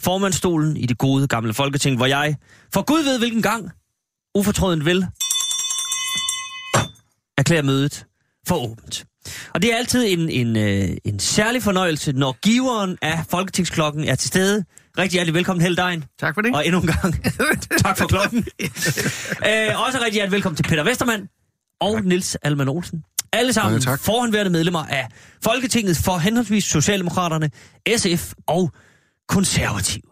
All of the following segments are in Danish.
formandstolen i det gode gamle folketing, hvor jeg, for Gud ved hvilken gang, ufortrødent vil, erklære mødet for åbent. Og det er altid en, en, øh, en særlig fornøjelse, når giveren af Folketingsklokken er til stede. Rigtig hjertelig velkommen, Heldejen. Tak for det. Og endnu en gang, tak for klokken. øh, også rigtig hjertelig velkommen til Peter Vestermand og tak. Nils Alman Olsen. Alle sammen tak. forhåndværende medlemmer af Folketinget for henholdsvis Socialdemokraterne, SF og Konservative.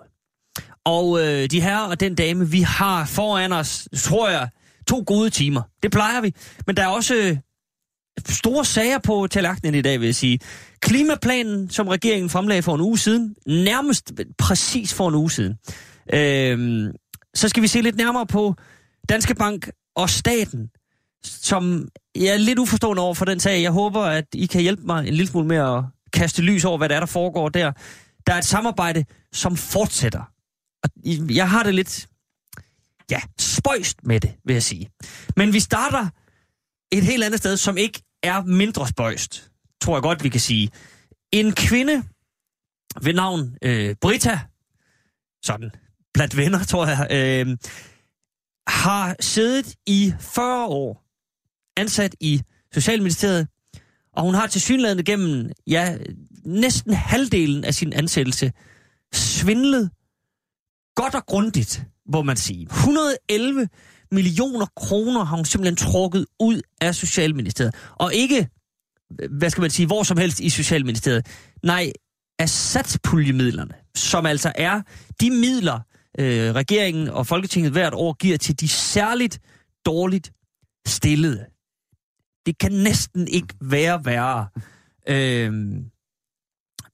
Og øh, de her og den dame, vi har foran os, tror jeg, to gode timer. Det plejer vi. Men der er også øh, store sager på tallerkenen i dag, vil jeg sige. Klimaplanen, som regeringen fremlagde for en uge siden, nærmest præcis for en uge siden. Øh, så skal vi se lidt nærmere på Danske Bank og staten, som jeg er lidt uforstående over for den sag. Jeg håber, at I kan hjælpe mig en lille smule med at kaste lys over, hvad der er, der foregår der. Der er et samarbejde, som fortsætter. Og jeg har det lidt, ja, spøjst med det, vil jeg sige. Men vi starter et helt andet sted, som ikke er mindre spøjst, tror jeg godt, vi kan sige. En kvinde ved navn øh, Brita, sådan blandt venner, tror jeg, øh, har siddet i 40 år ansat i Socialministeriet, og hun har til synligheden gennem ja, næsten halvdelen af sin ansættelse svindlet godt og grundigt, må man sige. 111 millioner kroner har hun simpelthen trukket ud af Socialministeriet. Og ikke, hvad skal man sige, hvor som helst i Socialministeriet. Nej, af satspuljemidlerne, som altså er de midler, øh, regeringen og Folketinget hvert år giver til de særligt dårligt stillede. Det kan næsten ikke være værre. Øhm,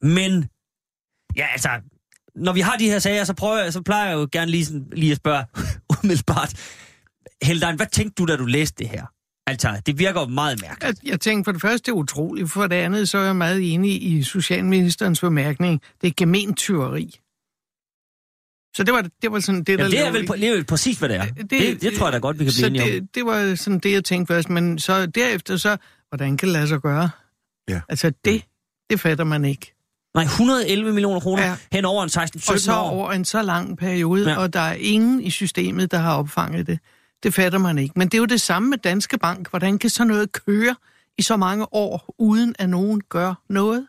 men, ja altså, når vi har de her sager, så, prøver jeg, så plejer jeg jo gerne lige, sådan, lige at spørge umiddelbart, Heldein, hvad tænkte du, da du læste det her? Altså, det virker jo meget mærkeligt. Jeg, jeg tænkte for det første, det er utroligt. For det andet, så er jeg meget enig i Socialministerens bemærkning. Det er gementyveri. Så det var, det var sådan det, der Jamen, det er vel det er vel præcis, hvad det er. Det, det, det tror jeg da godt, vi kan blive så enige om. det, det var sådan det, jeg tænkte først. Men så derefter så, hvordan kan det lade sig gøre? Ja. Altså det, det fatter man ikke. Nej, 111 millioner kroner Ja. hen over en 16-17 Og så år. over en så lang periode, Ja. og der er ingen i systemet, der har opfanget det. Det fatter man ikke. Men det er jo det samme med Danske Bank. Hvordan kan så noget køre i så mange år, uden at nogen gør noget?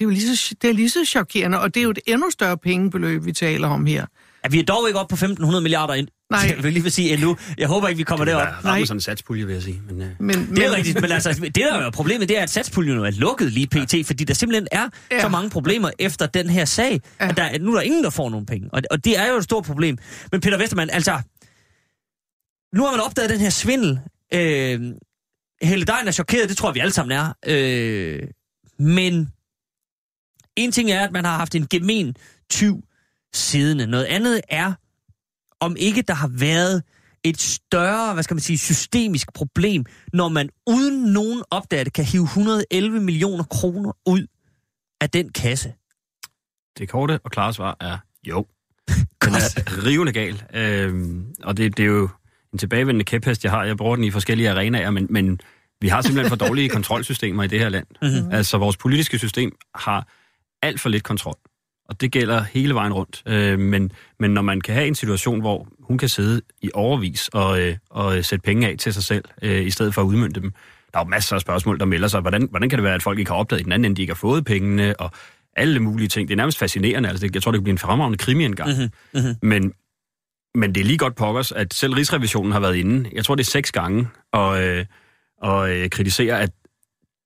Det er jo lige så, det er lige så chokerende, og det er jo et endnu større pengebeløb, vi taler om her. Ja, vi er dog ikke oppe på 1.500 milliarder ind. Nej. Jeg vil lige vil sige endnu. Jeg håber ikke, vi kommer Det derop. er Nej. ramme sådan en satspulje, vil jeg sige. Men, øh, Men, Det er rigtigt, men altså, det der er problemet, det er, at satspuljen jo er lukket lige pt, fordi der simpelthen er Ja. så mange problemer efter den her sag, Ja. at der, nu er der ingen, der får nogen penge. Og, og det er jo et stort problem. Men Peter Vestermann, altså, nu har man opdaget den her svindel. Øh, Helle Dejen er chokeret, det tror jeg, vi alle sammen er. Øh, men en ting er, at man har haft en gemen tyv siddende. Noget andet er, om ikke der har været et større, hvad skal man sige, systemisk problem, når man uden nogen opdager det, kan hive 111 millioner kroner ud af den kasse. det korte og klare svar er jo. Den er rivende gal. Øhm, og det, det er jo en tilbagevendende kæphest, jeg har. Jeg bruger den i forskellige arenaer, men, men vi har simpelthen for dårlige kontrolsystemer i det her land. Mm-hmm. Altså, vores politiske system har alt for lidt kontrol. Og det gælder hele vejen rundt. Øh, men, men når man kan have en situation, hvor hun kan sidde i overvis og, øh, og sætte penge af til sig selv, øh, i stedet for at udmynde dem. Der er jo masser af spørgsmål, der melder sig. Hvordan, hvordan kan det være, at folk ikke har opdaget i den anden ende, de ikke har fået pengene, og alle mulige ting. Det er nærmest fascinerende. Altså, jeg tror, det kan blive en fremragende krimi engang. Mhm, mhm. Men, men det er lige godt pokkers, at selv Rigsrevisionen har været inde, jeg tror, det er seks gange, og, øh, og øh, kritisere, at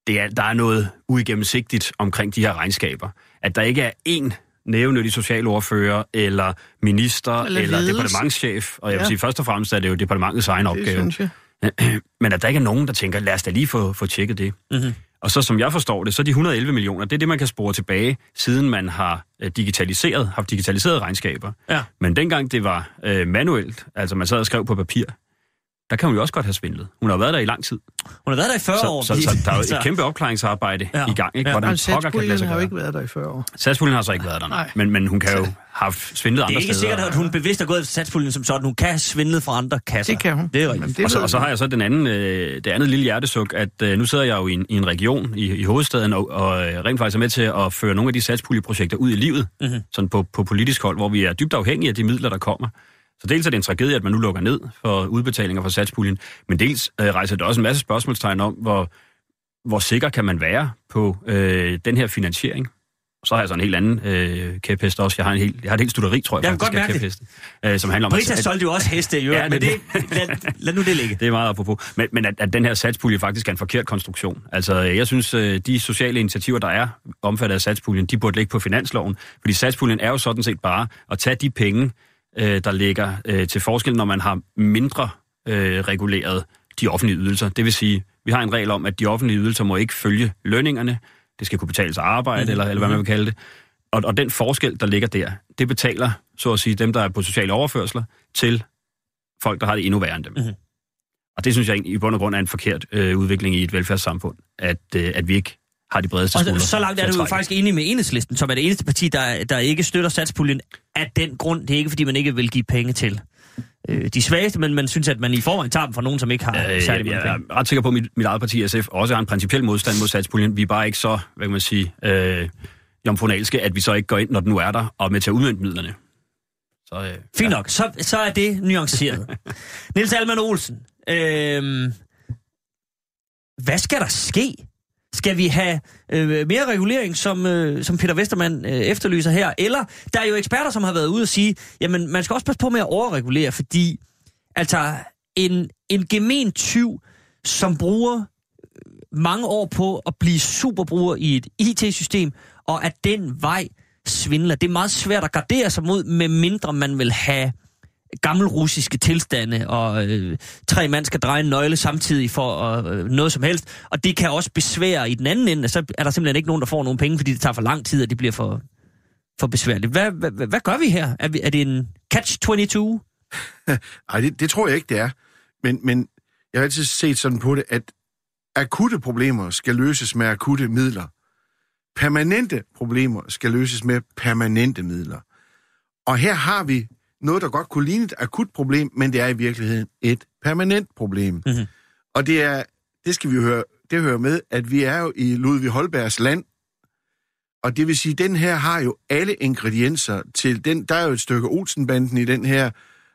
det er, der er noget uigennemsigtigt omkring de her regnskaber. At der ikke er én nævnyttig socialordfører, eller minister, Eller eller, ledelse. departementschef. Og jeg vil Ja. sige, først og fremmest er det jo departementets egen Det opgave. synes jeg. Men at der ikke er nogen, der tænker, lad os da lige få, få tjekket det. Mhm. Og så som jeg forstår det, så de 111 millioner, det er det, man kan spore tilbage, siden man har øh, digitaliseret, haft digitaliseret regnskaber. Ja. Men dengang det var øh, manuelt, altså man sad og skrev på papir, der kan hun jo også godt have svindlet. Hun har været der i lang tid. Hun har været der i 40 Så, år. så, så der er jo et kæmpe opklaringsarbejde Ja. ja. i gang. Ikke? Ja. Hvordan Og pokker kan det lade satspuljen sig har jo ikke været der i 40 år. Satspuljen har så ikke været der, nej. Nej. Men, men hun kan jo have svindlet Det andre er ikke steder. sikkert, at hun bevidst har gået efter satspuljen som sådan. Hun kan have svindlet fra andre kasser. Det kan hun. Det er rigtigt. det Og så, og så har jeg så den anden, øh, det andet lille hjertesuk, at øh, nu sidder jeg jo i en, i en region i, i hovedstaden, og, og øh, rent faktisk er med til at føre nogle af de satspuljeprojekter ud i livet, Mhm. mm-hmm. sådan på, på politisk hold, hvor vi er dybt afhængige af de midler, der kommer. Så dels er det en tragedie, at man nu lukker ned for udbetalinger fra satspuljen, men dels øh, rejser det også en masse spørgsmålstegn om, hvor, hvor sikker kan man være på øh, den her finansiering. Så har jeg så en helt anden øh, kæphest også. Jeg har, en helt, jeg har et helt studeri, tror jeg, Jeg faktisk, godt af kæpheste, øh, som handler om... Brita at- solgte jo også heste øvrigt, Ja, men det, det- lad, lad nu det ligge. det er meget apropos. Men, men at, at den her satspulje faktisk er en forkert konstruktion. Altså, jeg synes, øh, de sociale initiativer, der er omfattet af satspuljen, de burde ligge på finansloven. Fordi satspuljen er jo sådan set bare at tage de penge, øh, der ligger øh, til forskel, når man har mindre øh, reguleret de offentlige ydelser. Det vil sige, vi har en regel om, at de offentlige ydelser må ikke følge lønningerne. Det skal kunne betales arbejde, mm. eller, eller hvad man vil kalde det. Og, og den forskel, der ligger der, det betaler, så at sige, dem, der er på sociale overførsler, til folk, der har det endnu værre end dem. Mhm. Og det synes jeg egentlig i bund og grund er en forkert øh, udvikling i et velfærdssamfund, at, øh, at vi ikke har de bredeste Og så, så langt er du jo faktisk enig med enhedslisten, som er det eneste parti, der, der ikke støtter satspuljen af den grund. Det er ikke, fordi man ikke vil give penge til øh, de svageste, men man synes, at man i forvejen tager dem fra nogen, som ikke har øh, særlig mange jeg penge. er ret sikker på, at mit, mit eget parti, SF, også har en principiel modstand mod satspuljen. Vi er bare ikke så, hvad kan man sige, øh, jomfronalske, at vi så ikke går ind, når den nu er der, og er med til at udmønte midlerne. Så, øh, Fint nok, så, så er det nuanceret. Niels Alman Olsen, øh, hvad skal der ske? Skal vi have øh, mere regulering, som, øh, som Peter Vestermann øh, efterlyser her? Eller der er jo eksperter, som har været ude og sige, jamen man skal også passe på med at overregulere, fordi altså en, en gemen tyv, som bruger øh, mange år på at blive superbruger i et IT-system, og at den vej svindler. Det er meget svært at gardere sig mod, med mindre man vil have gammelrussiske tilstande, og øh, tre mand skal dreje en nøgle samtidig for øh, noget som helst. Og det kan også besvære i den anden ende, så er der simpelthen ikke nogen, der får nogen penge, fordi det tager for lang tid, og det bliver for, for besværligt. Hvad, hvad, hvad, gør vi her? Er, vi, er det en catch-22? Nej, det, det tror jeg ikke, det er. Men, men jeg har altid set sådan på det, at akutte problemer skal løses med akutte midler. Permanente problemer skal løses med permanente midler. Og her har vi noget, der godt kunne ligne et akut problem, men det er i virkeligheden et permanent problem. Mhm. Og det er, det skal vi høre, det hører med, at vi er jo i Ludvig Holbergs land, og det vil sige, at den her har jo alle ingredienser til den. Der er jo et stykke Olsenbanden i den her,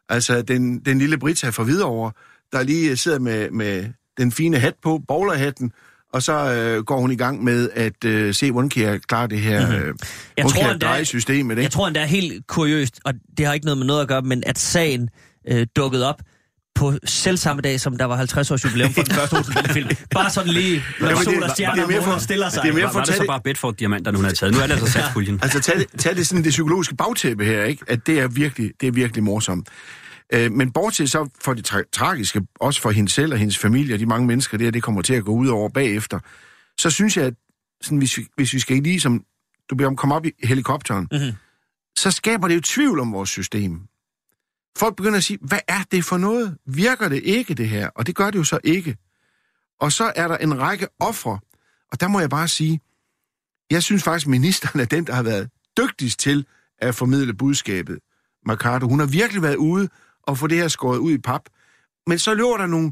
altså den, den lille Brita fra Hvidovre, der lige sidder med, med den fine hat på, bowlerhatten, og så øh, går hun i gang med at øh, se, hvordan kan jeg klare det her, mm-hmm. øh, Jeg tror kan jeg dreje systemet, ikke? Jeg tror endda er helt kuriøst, og det har ikke noget med noget at gøre, men at sagen øh, dukkede op på selv samme dag, som der var 50 års jubilæum for den første Olsenbanden-film. Bare sådan lige, når det- sol og det stjerner er mere og for- månen stiller sig. det er mere Var, for var at det så det- bare Bedford-diamanterne, hun havde taget? Nu er det altså satspuljen. Altså, tag det, tag det sådan det psykologiske bagtæppe her, ikke? At det er virkelig, det er virkelig morsomt. Øh, men bortset så for det tra- tragiske, også for hende selv og hendes familie og de mange mennesker der, det kommer til at gå ud over bagefter, så synes jeg, at sådan, hvis, vi, hvis vi skal lige som, du beder om komme op i helikopteren, Mhm. så skaber det jo tvivl om vores system. Folk begynder at sige, hvad er det for noget? Virker det ikke, det her? Og det gør det jo så ikke. Og så er der en række ofre, og der må jeg bare sige, jeg synes faktisk, at ministeren er den, der har været dygtigst til at formidle budskabet. Mercado, hun har virkelig været ude og få det her skåret ud i pap. Men så løber der nogle,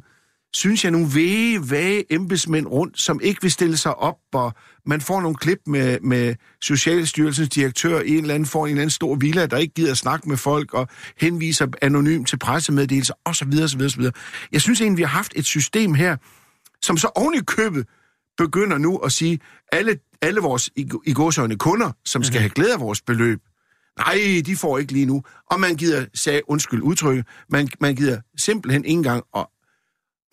synes jeg, nogle væge, vage embedsmænd rundt, som ikke vil stille sig op, og man får nogle klip med, med Socialstyrelsens direktør i en eller anden, får en eller anden stor villa, der ikke gider at snakke med folk, og henviser anonymt til pressemeddelelser, osv. osv., osv. Jeg synes egentlig, vi har haft et system her, som så oven i købet begynder nu at sige, alle, alle vores i, i gåsøjne kunder, som skal have glæde af vores beløb, nej, de får ikke lige nu. Og man gider, sag, undskyld udtrykke, man, man gider simpelthen ikke engang, og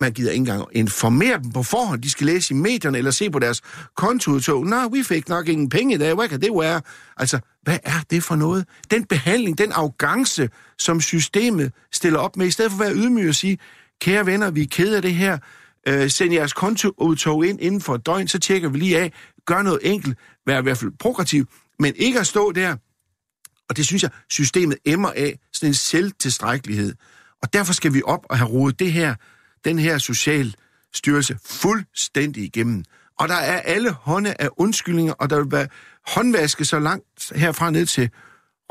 man gider ikke engang informere dem på forhånd. De skal læse i medierne eller se på deres kontoudtog. Nå, vi fik nok ingen penge i dag, hvad kan det være? Altså, hvad er det for noget? Den behandling, den arrogance, som systemet stiller op med, i stedet for at være ydmyg og sige, kære venner, vi er kede af det her, Øh, send jeres kontoudtog ind inden for et døgn, så tjekker vi lige af. Gør noget enkelt. Vær i hvert fald progressiv. Men ikke at stå der. Og det synes jeg, systemet emmer af. Sådan en selvtilstrækkelighed. Og derfor skal vi op og have rodet det her, den her social styrelse fuldstændig igennem. Og der er alle hånde af undskyldninger, og der vil være håndvaske så langt herfra ned til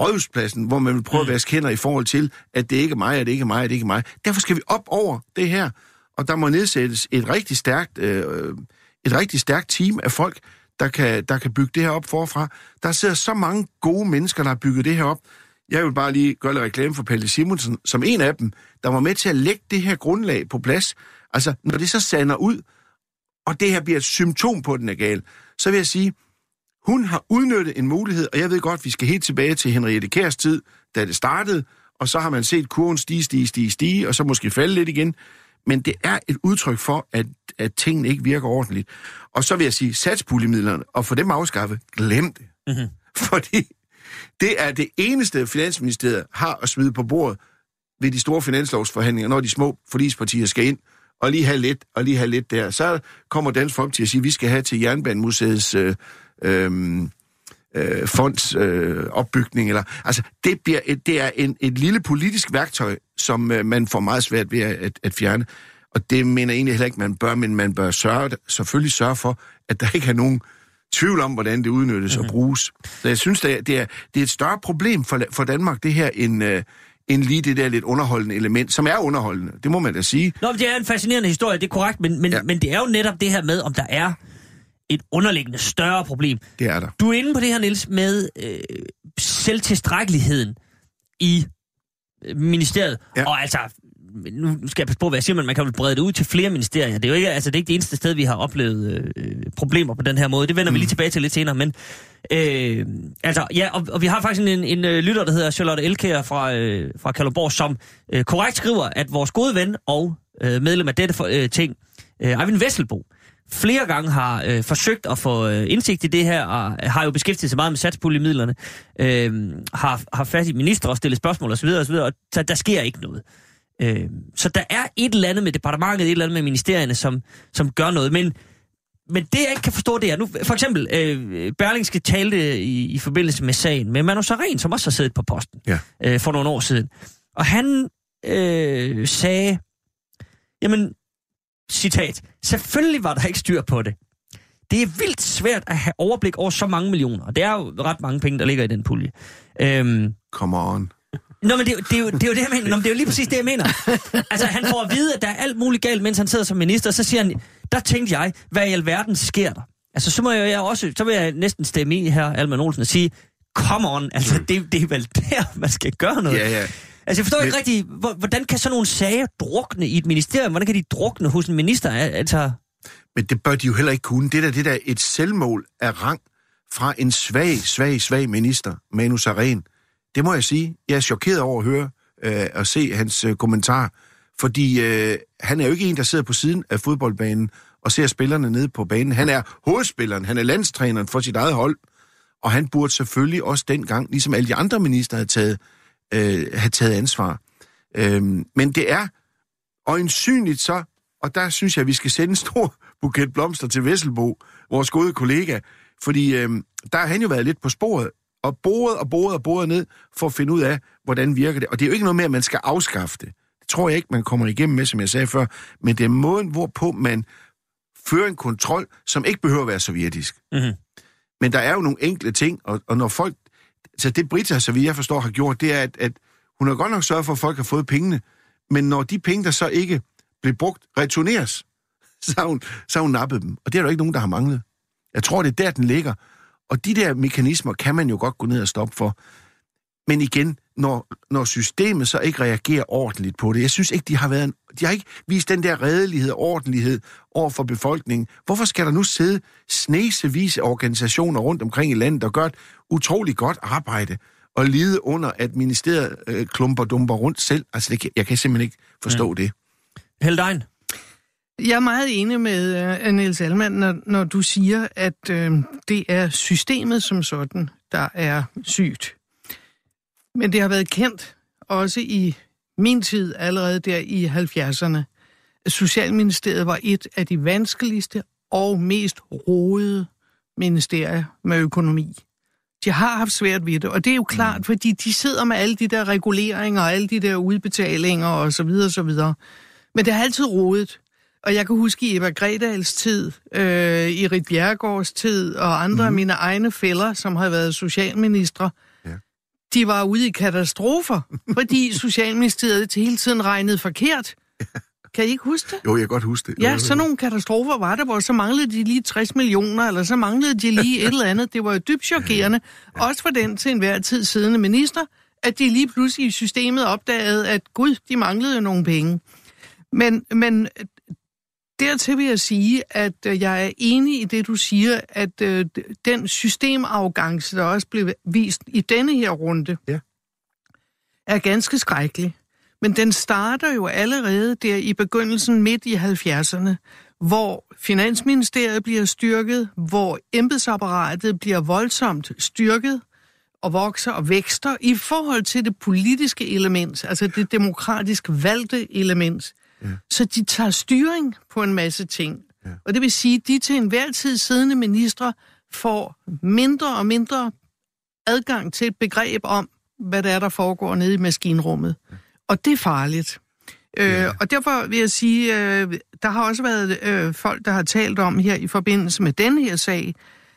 rådhuspladsen, hvor man vil prøve mm. at vaske hænder i forhold til, at det ikke er mig, at det ikke er mig, at det ikke er mig. Derfor skal vi op over det her, og der må nedsættes et rigtig stærkt, øh, et rigtig stærkt team af folk, der kan, der kan bygge det her op forfra. Der sidder så mange gode mennesker, der har bygget det her op. Jeg vil bare lige gøre lidt reklame for Pelle Simonsen, som en af dem, der var med til at lægge det her grundlag på plads. Altså, når det så sander ud, og det her bliver et symptom på, at den er gal, så vil jeg sige, hun har udnyttet en mulighed, og jeg ved godt, vi skal helt tilbage til Henriette Kærs tid, da det startede, og så har man set kurven stige, stige, stige, stige, og så måske falde lidt igen. Men det er et udtryk for, at, at tingene ikke virker ordentligt. Og så vil jeg sige, satspuljemidlerne, og for dem afskaffe, glem det. Mm-hmm. Fordi det er det eneste, Finansministeriet har at smide på bordet ved de store finanslovsforhandlinger, når de små forlispartier skal ind og lige have lidt, og lige have lidt der. Så kommer Dansk Folkeparti at sige, at vi skal have til Jernbanemuseets øh, øh, øh, fonds øh, opbygning. Eller, altså, det, bliver et, det er en, et lille politisk værktøj, som øh, man får meget svært ved at, at fjerne. Og det mener jeg egentlig heller ikke, man bør, men man bør sørge, selvfølgelig sørge for, at der ikke er nogen tvivl om, hvordan det udnyttes mm-hmm. og bruges. Så jeg synes, det er, det er, det er et større problem for, for Danmark, det her, end, øh, end lige det der lidt underholdende element, som er underholdende. Det må man da sige. Nå, det er en fascinerende historie, det er korrekt, men, men, ja. men det er jo netop det her med, om der er et underliggende større problem. Det er der. Du er inde på det her, Niels, med øh, selvtilstrækkeligheden i øh, ministeriet. Ja. Og altså, nu skal jeg passe på, hvad jeg siger, men man kan vel brede det ud til flere ministerier. Det er jo ikke, altså, det er ikke det eneste sted, vi har oplevet øh, problemer på den her måde. Det vender mm. vi lige tilbage til lidt senere, men øh, altså, ja, og, og vi har faktisk en, en, en øh, lytter, der hedder Charlotte Elkær fra, øh, fra Kalundborg, som øh, korrekt skriver, at vores gode ven og øh, medlem af dette for, øh, ting, øh, Eivind Vesselbo, flere gange har øh, forsøgt at få øh, indsigt i det her, og har jo beskæftiget sig meget med satspuljemidlerne, øh, har, har fat i minister og stillet spørgsmål osv., osv. og så der sker ikke noget. Øh, så der er et eller andet med departementet, et eller andet med ministerierne, som, som gør noget, men men det, jeg ikke kan forstå, det er, nu, for eksempel, øh, Berlingske talte i, i forbindelse med sagen med Manu Saren, som også har siddet på posten ja. øh, for nogle år siden. Og han øh, sagde, jamen, citat, selvfølgelig var der ikke styr på det. Det er vildt svært at have overblik over så mange millioner, og det er jo ret mange penge, der ligger i den pulje. Øhm, Come on. Nå, men det, det, er jo, det er jo det, jeg mener. Nå, men det er jo lige præcis det, jeg mener. Altså, han får at vide, at der er alt muligt galt, mens han sidder som minister, og så siger han, der tænkte jeg, hvad i alverden sker der? Altså, så må jeg, jeg også, så vil jeg næsten stemme i her, Alman Olsen, og sige, come on, altså, mm. det, det er vel der, man skal gøre noget. Ja, ja. Altså, jeg forstår Men... ikke rigtig, hvordan kan sådan nogle sager drukne i et ministerium? Hvordan kan de drukne hos en minister? Altså... Men det bør de jo heller ikke kunne. Det der, det der et selvmål af rang fra en svag, svag, svag minister, Manu Saren. Det må jeg sige. Jeg er chokeret over at høre øh, og se hans øh, kommentar. Fordi øh, han er jo ikke en, der sidder på siden af fodboldbanen og ser spillerne nede på banen. Han er hovedspilleren, han er landstræneren for sit eget hold. Og han burde selvfølgelig også dengang, ligesom alle de andre minister havde taget, øh, have taget ansvar. Øh, men det er øjensynligt så, og der synes jeg, at vi skal sende en stor buket blomster til Vesselbo, vores gode kollega, fordi øh, der har han jo været lidt på sporet, og boret og boret og boret ned for at finde ud af, hvordan virker det. Og det er jo ikke noget med, at man skal afskaffe det. Det tror jeg ikke, man kommer igennem med, som jeg sagde før. Men det er måden, hvorpå man fører en kontrol, som ikke behøver at være sovjetisk. Mm-hmm. Men der er jo nogle enkle ting, og, og når folk... Så det Britta, så vidt jeg forstår, har gjort, det er, at, at hun har godt nok sørget for, at folk har fået pengene, men når de penge, der så ikke blev brugt, returneres, så har hun, så har hun nappet dem. Og det er der ikke nogen, der har manglet. Jeg tror, det er der, den ligger. Og de der mekanismer kan man jo godt gå ned og stoppe for. Men igen, når, når systemet så ikke reagerer ordentligt på det, jeg synes ikke, de har været, de har ikke vist den der redelighed og ordentlighed over for befolkningen. Hvorfor skal der nu sidde snesevis af organisationer rundt omkring i landet, der gør et utroligt godt arbejde, og lide under, at ministeriet øh, klumper dumper rundt selv? Altså, det, jeg kan simpelthen ikke forstå mm. det. Heldein? Jeg er meget enig med uh, Niels Alman, når, når du siger, at uh, det er systemet som sådan, der er sygt. Men det har været kendt, også i min tid, allerede der i 70'erne, at Socialministeriet var et af de vanskeligste og mest rodede ministerier med økonomi. De har haft svært ved det, og det er jo klart, mm. fordi de sidder med alle de der reguleringer og alle de der udbetalinger og så videre og så videre. Men det har altid rodet. Og jeg kan huske i Eva Gredals tid, øh, i Rit Bjergårds tid og andre mm. af mine egne fælder, som har været socialministre. De var ude i katastrofer, fordi Socialministeriet til hele tiden regnede forkert. Kan I ikke huske det? Jo, jeg kan godt huske det. Ja, Jo, sådan nogle katastrofer var der, hvor så manglede de lige 60 millioner, eller så manglede de lige et eller andet. Det var jo dybt chokerende, også for den til enhver tid siddende minister, at de lige pludselig i systemet opdagede, at gud, de manglede jo nogle penge. Men, men dertil vil jeg sige, at øh, jeg er enig i det, du siger, at øh, den systemarrogance, der også blev vist i denne her runde, Ja. er ganske skrækkelig. Men den starter jo allerede der i begyndelsen midt i 70'erne, hvor Finansministeriet bliver styrket, hvor embedsapparatet bliver voldsomt styrket og vokser og vækster i forhold til det politiske element, altså det demokratisk valgte element. Ja. Så de tager styring på en masse ting. Ja. Og det vil sige, at de til enhver tid siddende ministre får mindre og mindre adgang til et begreb om, hvad der er, der foregår nede i maskinrummet. Ja. Og det er farligt. Ja. Øh, og derfor vil jeg sige, øh, der har også været øh, folk, der har talt om her i forbindelse med den her sag,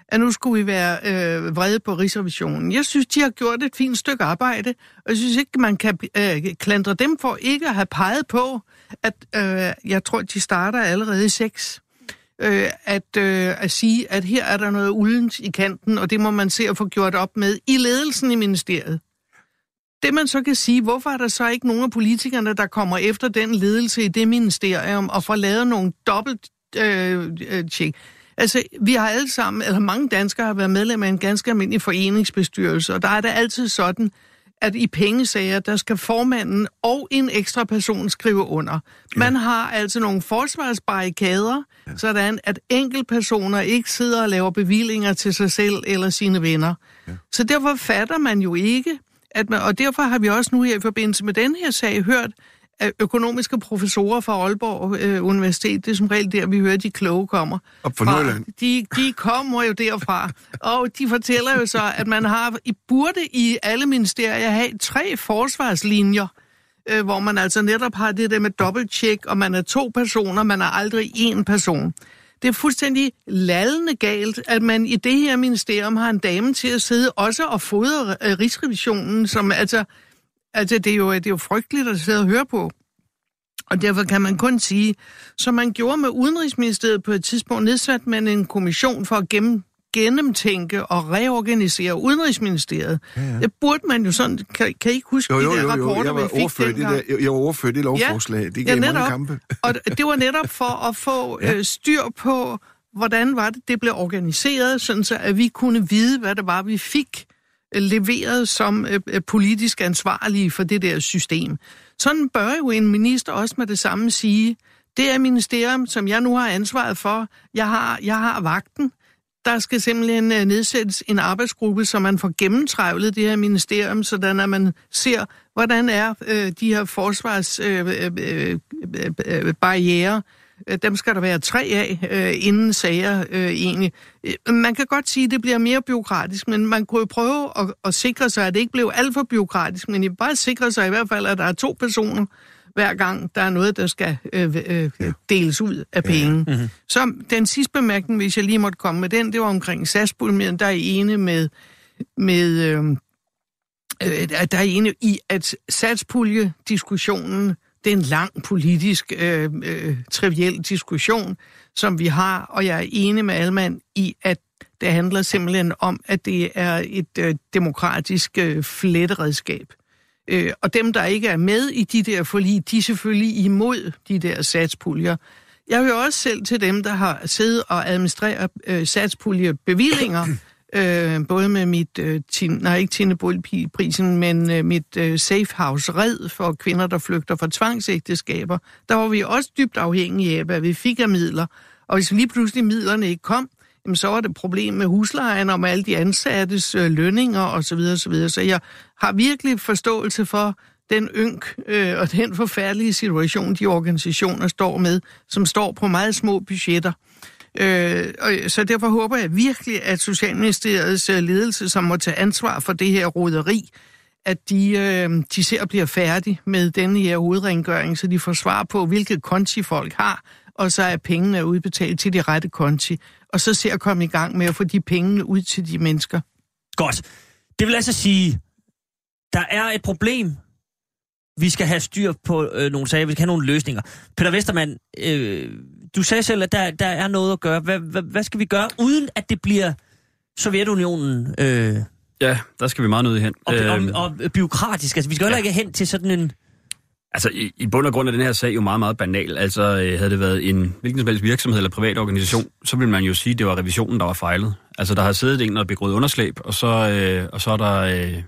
at nu skulle vi være øh, vrede på Rigsrevisionen. Jeg synes, de har gjort et fint stykke arbejde, og jeg synes ikke, man kan øh, klandre dem for ikke at have peget på, at øh, jeg tror, de starter allerede i seks. Øh, at, øh, at sige, at her er der noget uldens i kanten, og det må man se at få gjort op med i ledelsen i ministeriet. Det man så kan sige, hvorfor er der så ikke nogen af politikerne, der kommer efter den ledelse i det ministerium og får lavet nogle dobbelt øh, øh, tjek? Altså, vi har alle sammen, eller mange danskere har været medlem af en ganske almindelig foreningsbestyrelse, og der er det altid sådan, at i pengesager, der skal formanden og en ekstra person skrive under. Man har altså nogle forsvarsbarrikader, ja. sådan at enkeltpersoner ikke sidder og laver bevillinger til sig selv eller sine venner. Ja. Så derfor fatter man jo ikke, at man, og derfor har vi også nu her i forbindelse med den her sag hørt, økonomiske professorer fra Aalborg øh, Universitet, det er som regel der, vi hører, de kloge kommer. Op fra. De, de kommer jo derfra, og de fortæller jo så, at man har, i burde i alle ministerier have tre forsvarslinjer, øh, hvor man altså netop har det der med dobbelttjek, og man er to personer, man er aldrig én person. Det er fuldstændig lallende galt, at man i det her ministerium har en dame til at sidde også og fodre øh, Rigsrevisionen, som altså, altså det, er jo, det er jo frygteligt at sidde og høre på. Og derfor kan man kun sige, som man gjorde med Udenrigsministeriet på et tidspunkt, nedsatte man en kommission for at gennem, gennemtænke og reorganisere Udenrigsministeriet. Ja, ja. Det burde man jo sådan, kan, kan I ikke huske Jo, jo, de jo, der jo, rapporter, jeg var vi fik ordfører i det dengang? der, jeg var ordfører det lovforslag. det gav ja, mange netop. kampe. Og det var netop for at få Ja. øh, styr på, hvordan var det, det blev organiseret, sådan så at vi kunne vide, hvad det var, vi fik Øh, leveret som øh, øh, politisk ansvarlige for det der system. Sådan bør jo en minister også med det samme sige, det er ministerium, som jeg nu har ansvaret for. Jeg har, jeg har vagten. Der skal simpelthen øh, nedsættes en arbejdsgruppe, så man får gennemtrævlet det her ministerium, sådan at man ser, hvordan er øh, de her forsvarsbarriere. Øh, øh, øh, barrierer. Øh, dem skal der være tre af, øh, inden sager øh, egentlig. Øh, Man kan godt sige, at det bliver mere byråkratisk, men man kunne jo prøve at, at sikre sig, at det ikke blev alt for byråkratisk, men I bare sikre sig i hvert fald, at der er to personer, hver gang der er noget, der skal øh, øh, deles ud af penge. Mm-hmm. Så den sidste bemærkning, hvis jeg lige måtte komme med den, det var omkring SAS-puljen, der er ene med, med øh, øh, der er ene i, at satspulje-diskussionen, det er en lang politisk, øh, øh, triviel diskussion, som vi har, og jeg er enig med Alman i, at det handler simpelthen om, at det er et øh, demokratisk øh, fletteredskab. Øh, og dem, der ikke er med i de der forlig, de er selvfølgelig imod de der satspuljer. Jeg hører også selv til dem, der har siddet og administreret øh, satspuljebevillinger, øh, både med mit, øh, tin, nej ikke Tine men øh, mit øh, Safe House Red for kvinder, der flygter fra tvangsægteskaber. Der var vi også dybt afhængige af, hvad vi fik af midler. Og hvis lige pludselig midlerne ikke kom, jamen, så var det problem med huslejen og med alle de ansattes øh, lønninger osv. Så, videre, så, videre. så jeg har virkelig forståelse for den ynk øh, og den forfærdelige situation, de organisationer står med, som står på meget små budgetter. Øh, og, så derfor håber jeg virkelig, at Socialministeriets ledelse, som må tage ansvar for det her roderi, at de, øh, de ser bliver færdige med denne her hovedrengøring, så de får svar på, hvilke konti folk har, og så er pengene udbetalt til de rette konti. Og så ser at komme i gang med at få de penge ud til de mennesker. Godt. Det vil altså sige, der er et problem. Vi skal have styr på øh, nogle sager, vi skal have nogle løsninger. Peter Vestermann, øh, du sagde selv, at der, der er noget at gøre. Hvad, hvad, hvad skal vi gøre, uden at det bliver Sovjetunionen øh, Ja, der skal vi meget nødt hen. og, Øhm, og, og byråkratisk? Altså, vi skal heller ja. ikke hen til sådan en... Altså, i, i bund og grund er den her sag jo meget, meget banal. Altså, øh, havde det været en hvilken som helst virksomhed eller privat organisation, så ville man jo sige, at det var revisionen, der var fejlet. Altså, der har siddet en og begået underslæb, og så, øh, og så er der øh,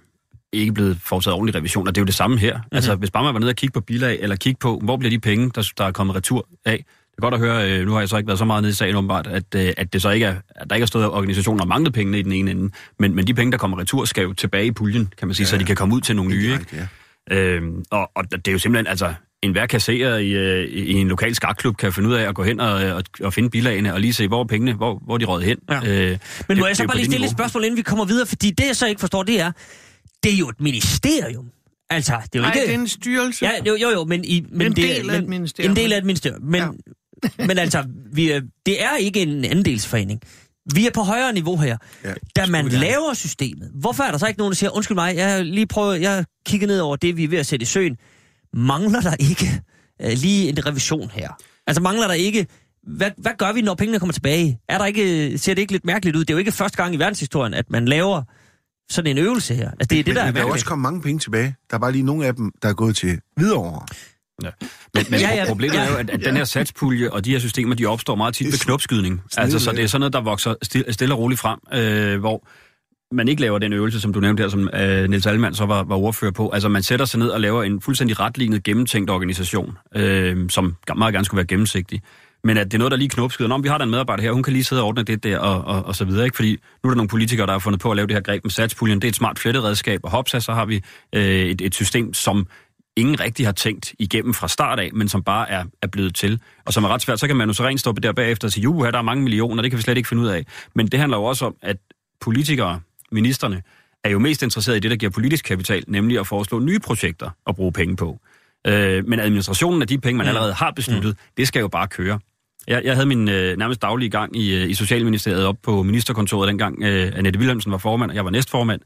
ikke blevet foretaget ordentlig revision, og det er jo det samme her. Mm-hmm. Altså, hvis bare man var nede og kigge på bilag, eller kigge på, hvor bliver de penge, der, der er kommet retur af. Det er godt at høre, øh, nu har jeg så ikke været så meget nede i sagen åbenbart, at, øh, at, det så ikke er, at der ikke er stået organisationer og manglet pengene i den ene ende. Men, men de penge, der kommer retur, skal jo tilbage i puljen, kan man sige, ja, så de kan komme ud til nogle nye. Ikke? Ja. Øhm, og, og det er jo simpelthen, altså, en hver kasserer i, øh, i en lokal skakklub kan finde ud af at gå hen og, og, og finde bilagene og lige se, hvor er pengene, hvor, hvor er de røget hen. Ja. Øh, Men det- må det er jeg så bare lige det stille et spørgsmål, inden vi kommer videre? Fordi det, jeg så ikke forstår, det er, det er jo et ministerium. Altså, det er jo Nej, ikke... det er en styrelse. Ja, jo, jo, jo, men, i, men en det, del af et men, ministerium. En del af et ministerium. Men, ja. Men altså, vi er, det er ikke en andelsforening. Vi er på højere niveau her. Ja, Da man laver systemet, hvorfor er der så ikke nogen, der siger, undskyld mig, jeg lige prøvet, jeg har kigget ned over det, vi er ved at sætte i søen. Mangler der ikke uh, lige en revision her? Altså mangler der ikke, hvad, hvad gør vi, når pengene kommer tilbage? Er der ikke, ser det ikke lidt mærkeligt ud? Det er jo ikke første gang i verdenshistorien, at man laver sådan en øvelse her. Altså det er det, Men der er der er også kommet mange penge tilbage. Der er bare lige nogle af dem, der er gået til videre. Ja. Men, men Ja, ja, ja. ja, problemet er jo, at, at den her satspulje og de her systemer, de opstår meget tit ved sn- knopskydning. Altså, så det er sådan noget, der vokser stille, stille og roligt frem, øh, hvor man ikke laver den øvelse, som du nævnte her, som øh, Niels Allemann så var, var ordfører på. Altså, man sætter sig ned og laver en fuldstændig retlignet, gennemtænkt organisation, øh, som meget gerne skulle være gennemsigtig. Men at det er noget, der lige knopskyder. Nå, vi har der en medarbejder her, hun kan lige sidde og ordne det der, og, og, og så videre. Ikke? Fordi nu er der nogle politikere, der har fundet på at lave det her greb med satspuljen. Det er et smart fletteredskab, og hopsa, så har vi øh, et, et system, som ingen rigtig har tænkt igennem fra start af, men som bare er, er blevet til, og som er ret svært, så kan man jo så rent stoppe der bagefter og sige, juhu, her der er mange millioner, det kan vi slet ikke finde ud af. Men det handler jo også om, at politikere, ministerne, er jo mest interesseret i det, der giver politisk kapital, nemlig at foreslå nye projekter at bruge penge på. Øh, men administrationen af de penge, man allerede har besluttet, det skal jo bare køre. Jeg, jeg havde min øh, nærmest daglige gang i, øh, i Socialministeriet op på ministerkontoret, dengang øh, Annette Wilhelmsen var formand, og jeg var næstformand.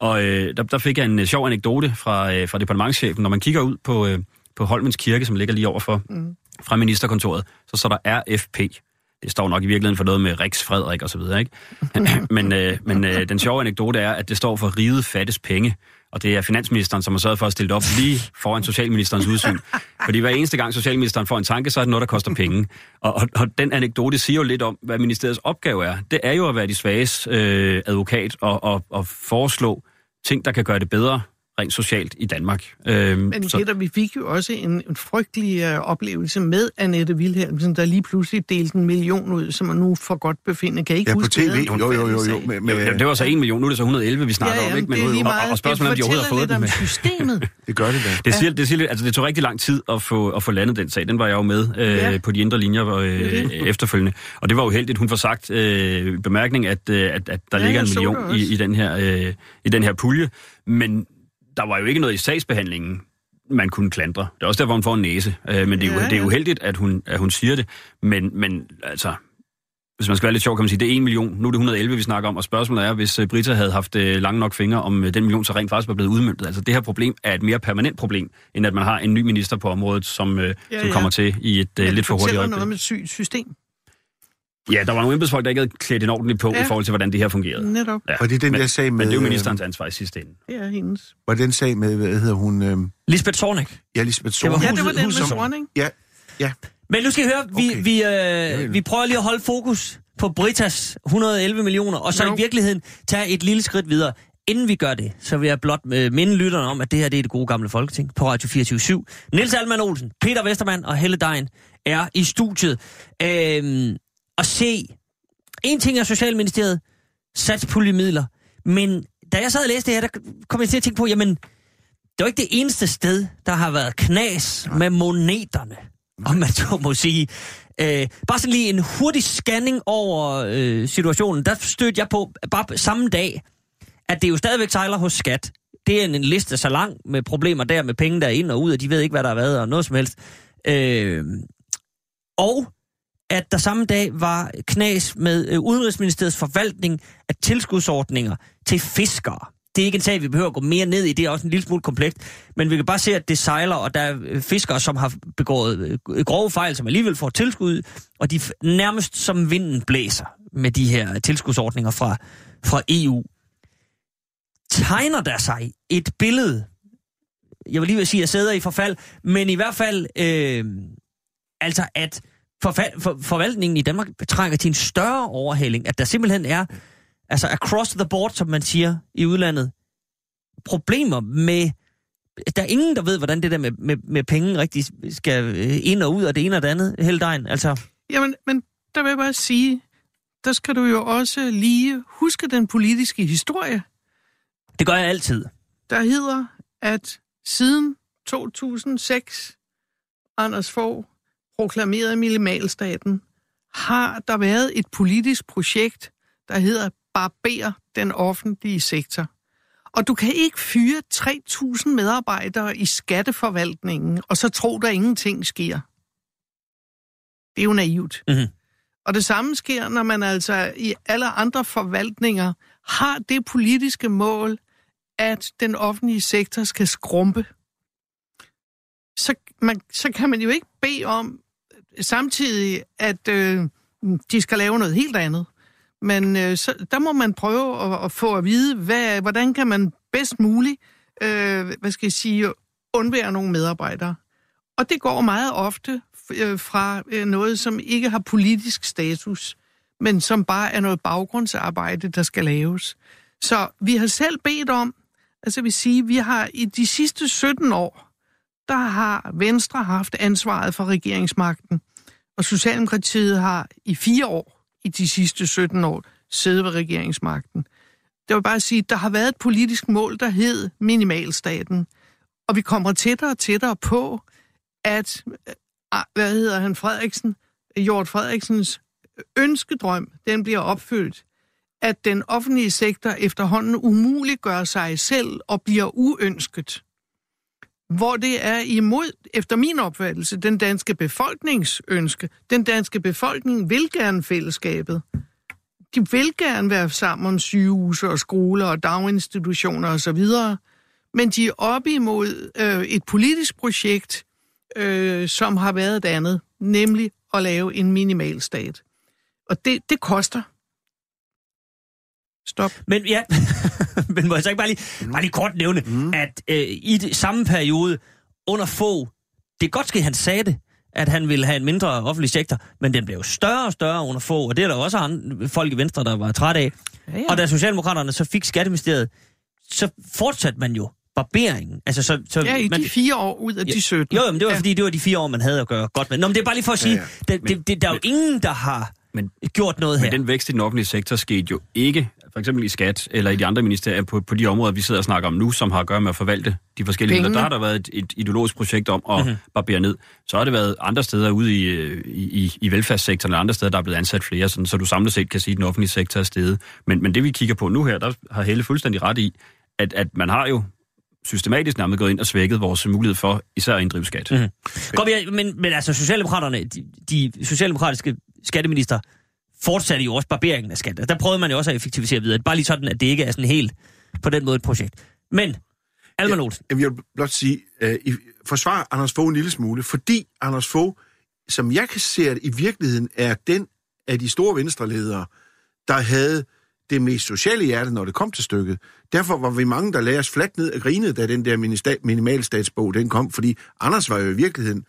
Og øh, der, der fik jeg en øh, sjov anekdote fra, øh, fra departementchefen. Når man kigger ud på, øh, på Holmens Kirke, som ligger lige overfor mm. fra ministerkontoret, så står der RFP. Det står nok i virkeligheden for noget med Rex Frederik og så videre, ikke? men øh, men øh, den sjove anekdote er, at det står for riget fattes penge. Og det er finansministeren, som har sørget for at stille det op lige foran socialministerens udsyn. Fordi hver eneste gang socialministeren får en tanke, så er det noget, der koster penge. Og, og, og den anekdote siger jo lidt om, hvad ministeriets opgave er. Det er jo at være de svages øh, advokat og, og, og foreslå ting, der kan gøre det bedre rent socialt i Danmark. Øhm, Men Peter, vi fik jo også en, en frygtelig uh, oplevelse med Annette Wilhelmsen, der lige pludselig delte en million ud, som man nu for godt befinde. Kan I ikke Ja, på huske tv. det? Jo, jo, jo, jo. Med, med, Ja, det var så 1 million, nu er det så 111, vi snakker ja, om, ikke? det er lige og, meget. og spørgsmålet er, om de overhovedet har fået det den. om systemet. det gør det da. Det, siger, det, siger, altså, det tog rigtig lang tid at få, at få landet den sag. Den var jeg jo med øh, Ja. på de indre linjer øh, det. efterfølgende. Og det var uheldigt. Hun får sagt øh, i bemærkning, at, øh, at, at der Ja, ligger en så million i, i, den her, øh, i den her pulje. Men der var jo ikke noget i sagsbehandlingen, man kunne klandre. Det er også derfor, hun får en næse. Øh, men det er, jo, Ja, det er ja. uheldigt, at hun, at hun siger det. Men, men altså, hvis man skal være lidt sjov, kan man sige, det er 1 million. Nu er det 111, vi snakker om. Og spørgsmålet er, hvis øh, Brita havde haft øh, lange nok fingre, om øh, den million så rent faktisk var blevet udmøntet. Altså det her problem er et mere permanent problem, end at man har en ny minister på området, som, Ja, som ja. kommer til i et Men lidt for det hurtigt fortæller øjeblik. noget med et sygt system. Ja, der var nogle embedsfolk, der ikke havde klædt en ordentligt på Ja. ja. i forhold til, hvordan det her fungerede. Netop. Ja. Det er den men, der sag med... men det er jo øh, ministerens ansvar i sidste ende. Det er hendes. Var den sag med, hvad hedder hun? Øh, Lisbeth Zornig. ja, Lisbeth Det var Sorg. Ja, det var den med Sorning. Ja, ja. Men nu skal I høre, vi, Okay. vi, øh, vi prøver lige at holde fokus på Britas 111 millioner, og så Jo. i virkeligheden tage et lille skridt videre. Inden vi gør det, så vil jeg blot øh, minde lytterne om, at det her det er det gode gamle Folketing på Radio 24 Niels Alman Olsen, Peter Vestermann og Helle Dejen er i studiet. Øhm, og se, en ting er Socialministeriet, satspuljemidler, men da jeg sad og læste det her, der kom jeg til at tænke på, jamen, det jo ikke det eneste sted, der har været knas med moneterne, om man så må sige. Øh, bare sådan lige en hurtig scanning over øh, situationen. Der stødte jeg på, bare samme dag, at det jo stadigvæk sejler hos skat. Det er en, en liste så lang med problemer der, med penge der er ind og ud, og de ved ikke, hvad der har været, og noget som helst. Øh, og at der samme dag var knas med øh, Udenrigsministeriets forvaltning af tilskudsordninger til fiskere. Det er ikke en sag, vi behøver at gå mere ned i, det er også en lille smule komplekst, men vi kan bare se, at det sejler, og der er øh, fiskere, som har begået øh, grove fejl, som alligevel får tilskud, og de nærmest som vinden blæser med de her tilskudsordninger fra, fra EU. Tegner der sig et billede, jeg vil lige vil sige, at jeg sidder i forfald, men i hvert fald, øh, altså at forfald, for, forvaltningen i Danmark trænger til en større overhaling, at der simpelthen er, altså across the board, som man siger i udlandet, problemer med, der er ingen, der ved, hvordan det der med, med, med penge rigtig skal øh, ind og ud af det ene og det andet hele dagen. Altså, Jamen, men der vil jeg bare sige, der skal du jo også lige huske den politiske historie, det gør jeg altid. der hedder, at siden 2006, Anders Fogh proklamerede minimalstaten, har der været et politisk projekt, der hedder Barber den offentlige sektor. Og du kan ikke fyre 3.000 medarbejdere i skatteforvaltningen, og så tro, der ingenting sker. Det er jo naivt. Mhm. Og det samme sker, når man altså i alle andre forvaltninger har det politiske mål, at den offentlige sektor skal skrumpe. Så, man, så kan man jo ikke bede om samtidig, at øh, de skal lave noget helt andet. Men øh, så, der må man prøve at, at få at vide, hvad, hvordan kan man bedst muligt, øh, hvad skal jeg sige, undvære nogle medarbejdere. Og det går meget ofte øh, fra øh, noget, som ikke har politisk status, men som bare er noget baggrundsarbejde, der skal laves. Så vi har selv bedt om, altså vi siger, vi har i de sidste 17 år, der har Venstre haft ansvaret for regeringsmagten, og Socialdemokratiet har i fire år, i de sidste 17 år, siddet ved regeringsmagten. Det vil bare sige, at der har været et politisk mål, der hed minimalstaten, og vi kommer tættere og tættere på, at, øh, hvad hedder han, Frederiksen, Hjort Frederiksens øh, ønskedrøm, den bliver opfyldt, at den offentlige sektor efterhånden umuliggør sig selv og bliver uønsket. Hvor det er imod, efter min opfattelse, den danske befolkningsønske. Den danske befolkning vil gerne fællesskabet. De vil gerne være sammen om sygehuse og skoler og daginstitutioner osv., men de er op imod øh, et politisk projekt, øh, som har været et andet, nemlig at lave en minimalstat. Og det, det koster. Stop. Men ja, men må jeg så ikke bare lige, bare lige kort nævne, mm. at øh, i det, samme periode under få, det er godt ske, han sagde det, at han ville have en mindre offentlig sektor, men den blev jo større og større under få, og det er der også andre folk i Venstre, der var træt af. Ja, ja. Og da Socialdemokraterne så fik Skatteministeriet, så fortsatte man jo barberingen. Altså, så, så Ja, i man, de fire år ud af de 17. Jo, men det var ja. fordi, det var de fire år, man havde at gøre godt med. Nå, men det er bare lige for at sige, Ja, ja, ja. det, det, det, der er jo ingen, der har Men, gjort noget her. men den vækst i den offentlige sektor skete jo ikke, for eksempel i skat eller i de andre ministerier, på, på de områder, vi sidder og snakker om nu, som har at gøre med at forvalte de forskellige midler. Der har der været et, et ideologisk projekt om at mm-hmm. barbere ned. Så har det været andre steder ude i, i, i, i velfærdssektoren, og andre steder, der er blevet ansat flere, sådan, så du samlet set kan sige, at den offentlige sektor er steget. Men, men det vi kigger på nu her, der har Helle fuldstændig ret i, at, at man har jo systematisk nærmest gået ind og svækket vores mulighed for især at inddrive skat. Mhm. Godt, men, men, altså, Socialdemokraterne, de, de socialdemokratiske skatteminister fortsatte jo også barberingen af skat. Der prøvede man jo også at effektivisere videre. Bare lige sådan, at det ikke er sådan helt på den måde et projekt. Men, Alman Olsen, Jamen, jeg vil blot sige, uh, i, forsvar Anders Fogh en lille smule, fordi Anders Fogh, som jeg kan se det i virkeligheden, er den af de store venstreledere, der havde det mest sociale hjerte, når det kom til stykket. Derfor var vi mange, der lagde os fladt ned og grinede, da den der minimalstatsbog den kom, fordi Anders var jo i virkeligheden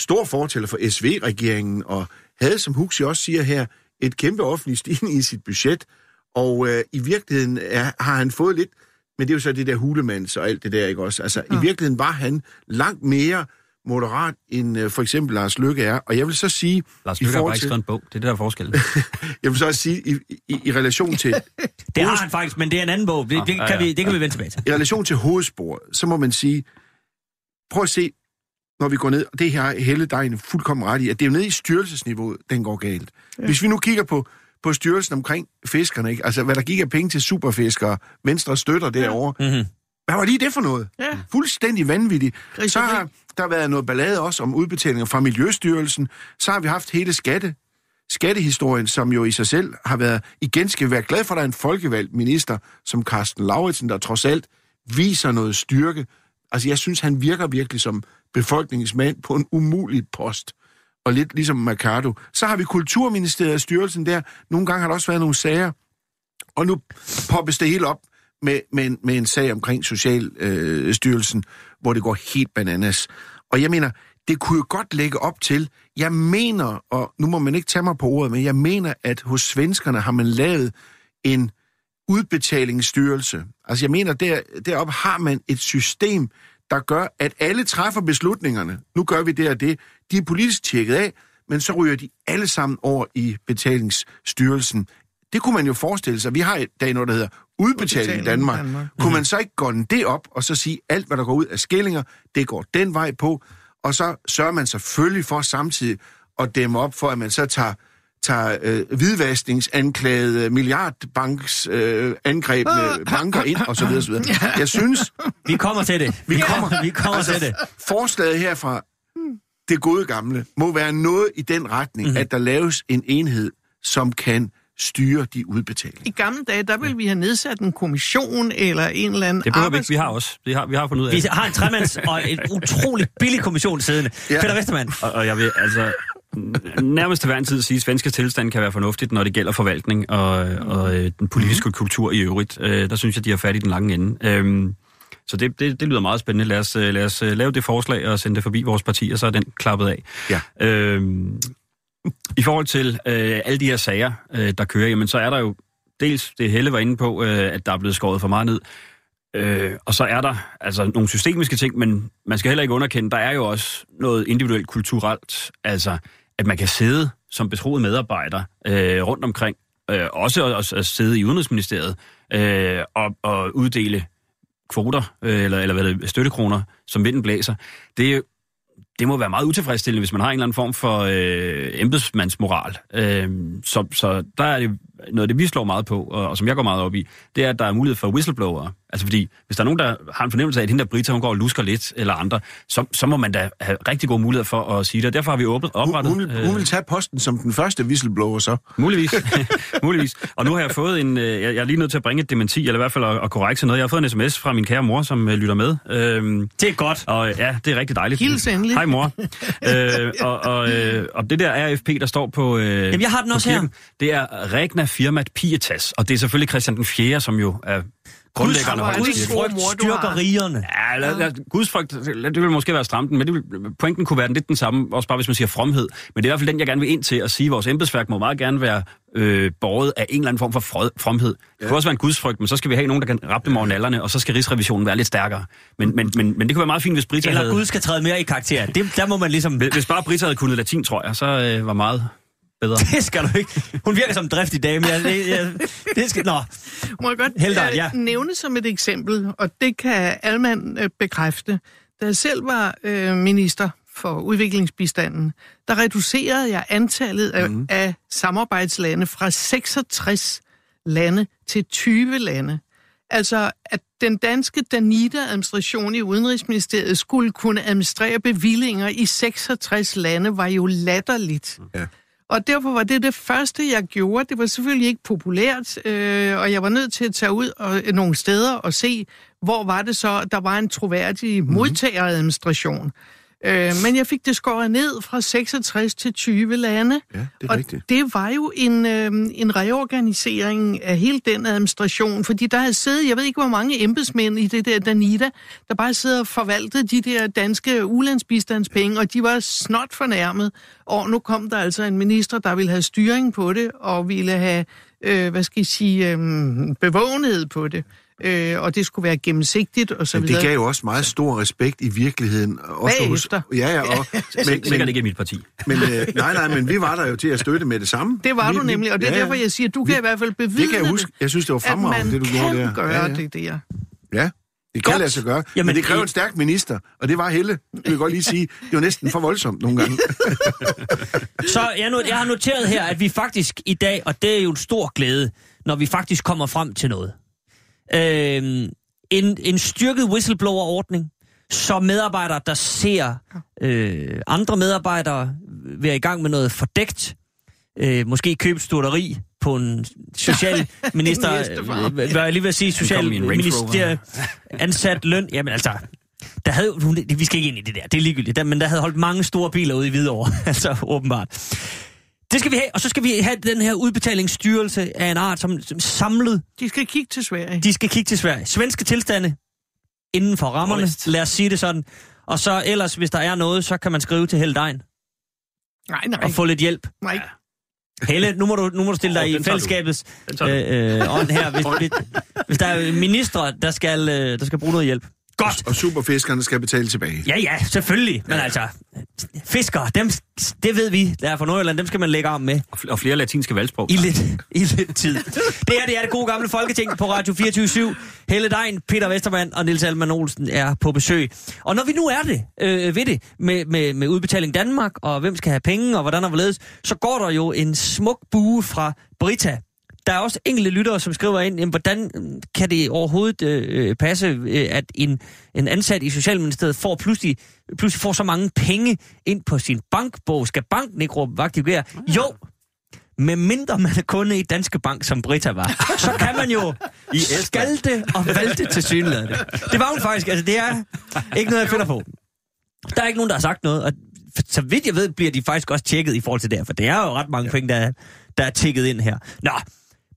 stor fortæller for SV-regeringen, og havde, som Huxi også siger her, et kæmpe offentligt stigning i sit budget, og øh, i virkeligheden er, har han fået lidt, men det er jo så det der hulemands og alt det der, ikke også? Altså, ja. i virkeligheden var han langt mere moderat, end øh, for eksempel Lars Lykke er. Og jeg vil så sige... Lars i Løkke har forhold bare ikke til- skrevet en bog. Det er det, der er forskellen. Jeg vil så også sige, i, i, i relation til Det har han faktisk, men det er en anden bog. Det, det, ja, kan, ja. vi, det kan vi vende tilbage til. i relation til hovedsporet, så må man sige, prøv at se, når vi går ned, og det her Helle Dejen er fuldkommen ret i, at det er jo nede i styrelsesniveauet, den går galt. Ja. Hvis vi nu kigger på, på styrelsen omkring fiskerne, ikke? altså hvad der gik af penge til superfiskere, Venstre støtter derovre, Mm-hmm. Hvad var lige det for noget? Ja. Fuldstændig vanvittigt. Griseri. Så har der været noget ballade også om udbetalinger fra Miljøstyrelsen. Så har vi haft hele skatte, skattehistorien, som jo i sig selv har været... Igen skal være glade for, at der er en folkevalgt minister som Carsten Lauritsen, der trods alt viser noget styrke. Altså, jeg synes, han virker virkelig som befolkningsmand på en umulig post. Og lidt ligesom Mercado. Så har vi Kulturministeriet styrelsen der. Nogle gange har der også været nogle sager. Og nu poppes det hele op med, med, en, med en sag omkring Socialstyrelsen, øh, styrelsen, hvor det går helt bananas. Og jeg mener, det kunne jo godt lægge op til, jeg mener, og nu må man ikke tage mig på ordet, men jeg mener, at hos svenskerne har man lavet en udbetalingsstyrelse. Altså jeg mener, der, deroppe har man et system, der gør, at alle træffer beslutningerne. Nu gør vi det og det. De er politisk tjekket af, men så ryger de alle sammen over i betalingsstyrelsen. Det kunne man jo forestille sig. Vi har i dag noget, der hedder udbetaling i Danmark. Danmark. Kunne man så ikke gå det op, og så sige, alt hvad der går ud af skillinger, det går den vej på, og så sørger man selvfølgelig for samtidig at dæmme op for, at man så tager tager øh, hvidvaskningsanklagede milliardbanks øh, angrebne banker ind, og så videre, så videre. Jeg synes, Vi kommer til det. Vi kommer, vi kommer altså, til det. forslaget her fra det gode gamle må være noget i den retning, mm-hmm. at der laves en enhed, som kan styre de udbetalinger. I gamle dage, der ville vi have nedsat en kommission eller en eller anden Det behøver vi ikke. arbejds- Vi har også. Vi har, vi har fundet ud af Vi har en tremands og en utrolig billig kommission siddende. Ja. Peter Vestermann. Og, og jeg vil altså nærmest til hver en tid sige, at svenske tilstand kan være fornuftigt, når det gælder forvaltning og, og øh, den politiske Mhm. kultur i øvrigt. Øh, der synes jeg, de har fat i den lange ende. Øhm, så det, det, det lyder meget spændende. Lad os, øh, lad os øh, lave det forslag og sende det forbi vores parti, og så er den klappet af. Ja. Øhm, i forhold til øh, alle de her sager, øh, der kører, jamen, så er der jo dels, det Helle var inde på, øh, at der er blevet skåret for meget ned. Øh, og så er der altså nogle systemiske ting, men man skal heller ikke underkende, der er jo også noget individuelt kulturelt, altså at man kan sidde som betroet medarbejder øh, rundt omkring, øh, også at, at sidde i Udenrigsministeriet øh, og, og uddele kvoter, øh, eller, eller hvad det, er, støttekroner, som vinden blæser. Det, er jo- det må være meget utilfredsstillende, hvis man har en eller anden form for øh, embedsmandsmoral. Øh, så, så der er det noget af det, vi slår meget på, og, og som jeg går meget op i, det er, at der er mulighed for whistleblower. Altså fordi, hvis der er nogen, der har en fornemmelse af, at hende der Brita, hun går og lusker lidt, eller andre, så, så må man da have rigtig gode muligheder for at sige det. Og derfor har vi åbnet, Hun, oprettet... hun, vil, hun vil tage posten som den første whistleblower så. Muligvis. Muligvis. Og nu har jeg fået en... øh, Jeg jeg er lige nødt til at bringe et dementi, eller i hvert fald at, at korrekte noget. Jeg har fået en sms fra min kære mor, som øh, lytter med. Øhm, Det er godt. og øh, ja, det er rigtig dejligt. Hils endelig. Hej mor. øh, og, og, øh, og det der RFP, der står på... Øh, Jamen, jeg har den på også her. kirken, Det er Regna Firmat Pietas, og det er selvfølgelig Christian den 4., som jo er grundlæggeren af Guds frygt. Guds styrker rigerne. Ja, lad, lad, gudsfrygt, det vil måske være stramt, men det vil, pointen kunne være lidt den samme, også bare hvis man siger fromhed. Men det er i hvert fald den, jeg gerne vil ind til at sige, at vores embedsværk må meget gerne være øh, båret af en eller anden form for frød, fromhed. Det kan også være en gudsfrygt, men så skal vi have nogen, der kan rappe dem over nallerne, og så skal Rigsrevisionen være lidt stærkere. Men, men, men, men det kunne være meget fint, hvis Brita Eller havde... Gud skal træde mere i karakter. Det, der må man ligesom... Hvis bare Brita havde kunnet latin, tror jeg, så øh, var meget bedre. Det skal du ikke. Hun virker som en driftig dame. Jeg, jeg, jeg, det skal... Nå, Må jeg godt Helder, øh, ja. nævne som et eksempel, og det kan Alman øh, bekræfte. Da jeg selv var øh, minister for udviklingsbistanden, der reducerede jeg antallet af, mm. af samarbejdslande fra 66 lande til 20 lande. Altså, at den danske Danita-administration i Udenrigsministeriet skulle kunne administrere bevillinger i 66 lande, var jo latterligt. Ja. Og derfor var det det første, jeg gjorde. Det var selvfølgelig ikke populært, øh, og jeg var nødt til at tage ud og, øh, nogle steder og se, hvor var det så, der var en troværdig Mhm. modtageradministration. Øh, men jeg fik det skåret ned fra 66 til 20 lande. Ja, det er og rigtigt. det var jo en, øh, en reorganisering af hele den administration, fordi der havde siddet, jeg ved ikke hvor mange embedsmænd i det der Danida, der bare sidder og forvaltede de der danske ulandsbistandspenge, og de var snot fornærmet. Og nu kom der altså en minister, der ville have styring på det, og ville have, øh, hvad skal jeg sige, øh, bevågenhed på det. Øh, og det skulle være gennemsigtigt og så Men det videre. gav jo også meget stor respekt i virkeligheden. Også Bagefter. Hos, ja, ja, og, men, Sikkert men, ikke i mit parti. men, øh, nej, nej, men vi var der jo til at støtte med det samme. Det var vi, du nemlig, og det er ja, ja. derfor, jeg siger, at du kan Vi- i hvert fald bevidne Det kan jeg huske. Jeg synes, det var at fremragende, man det du kan gjorde der. gøre ja, ja. det der. Ja, det kan Godt. lade sig gøre. Jamen, men det kræver en stærk minister, og det var Helle. Vil jeg godt lige sige. Det var næsten for voldsomt nogle gange. Så jeg, jeg har noteret her, at vi faktisk i dag, og det er jo en stor glæde, når vi faktisk kommer frem til noget. Øhm, en, en styrket whistleblower-ordning, så medarbejdere, der ser øh, andre medarbejdere være i gang med noget fordækt, øh, måske købe stuteri på en socialminister, øh, hvad jeg lige sige, en Range Rover. socialminister ansat løn. Jamen altså, der havde, hun- vi skal ikke ind i det der, det er ligegyldigt, der, men der havde holdt mange store biler ude i Hvidovre, altså åbenbart. Det skal vi have, og så skal vi have den her udbetalingsstyrelse af en art, som, som samlet, De skal kigge til Sverige. de skal kigge til Sverige. Svenske tilstande inden for rammerne, Ordentligt. lad os sige det sådan. Og så ellers, hvis der er noget, så kan man skrive til Helle Dein Nej, nej, og få lidt hjælp. nej. Helle, nu må du, nu må du stille dig i fællesskabets øh, øh, ånd her, hvis, hvis, hvis der er ministre, der skal, øh, der skal bruge noget hjælp. Godt! og superfiskerne skal betale tilbage. Ja, ja, selvfølgelig. Men altså, fiskere, dem, det ved vi, der er fra Nordjylland, dem skal man lægge arm med Og flere latinske valgsprog. i lidt, i lidt tid. Det her, det er det gode gamle Folketing på Radio 24 Helle Dein, Peter Vestermann og Nils Alman Olsen er på besøg. Og når vi nu er det, øh, ved det, med, med, med Udbetaling Danmark, og hvem skal have penge, og hvordan og hvorledes, så går der jo en smuk bue fra Brita. Der er også enkelte lyttere, som skriver ind, jamen, hvordan kan det overhovedet øh, passe, øh, at en, en ansat i Socialministeriet får pludselig, pludselig får så mange penge ind på sin bankbog? Skal banken ikke råbe vagt i gevær? Jo, med mindre man er kunde i Danske Bank, som Brita var, så kan man jo I skalte og valte til synligheden. Det var hun faktisk, altså det er ikke noget, jeg finder på. Der er ikke nogen, der har sagt noget, og så vidt jeg ved, bliver de faktisk også tjekket i forhold til det her, for det er jo ret mange ja. penge, der, er- der er tjekket ind her. Nå,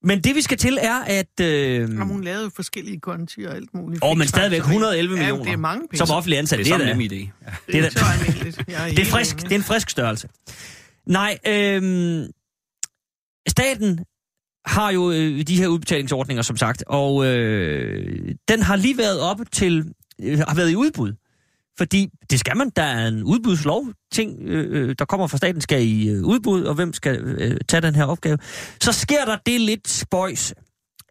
men det vi skal til er, at... Øh, Jamen, hun lavede forskellige konti og alt muligt. åh, men stadigvæk 111 Ja, millioner. det er mange penge. Som offentlig ansat. Det er Det er, nem idé. Ja. det er, det er det er, frisk, det er en frisk størrelse. Nej, øhm, staten har jo øh, de her udbetalingsordninger, som sagt, og øh, den har lige været op til, øh, har været i udbud. Fordi det skal man, der er en udbudslov, ting, øh, øh, der kommer fra staten, skal i øh, udbud, og hvem skal øh, tage den her opgave. Så sker der det lidt spøjs,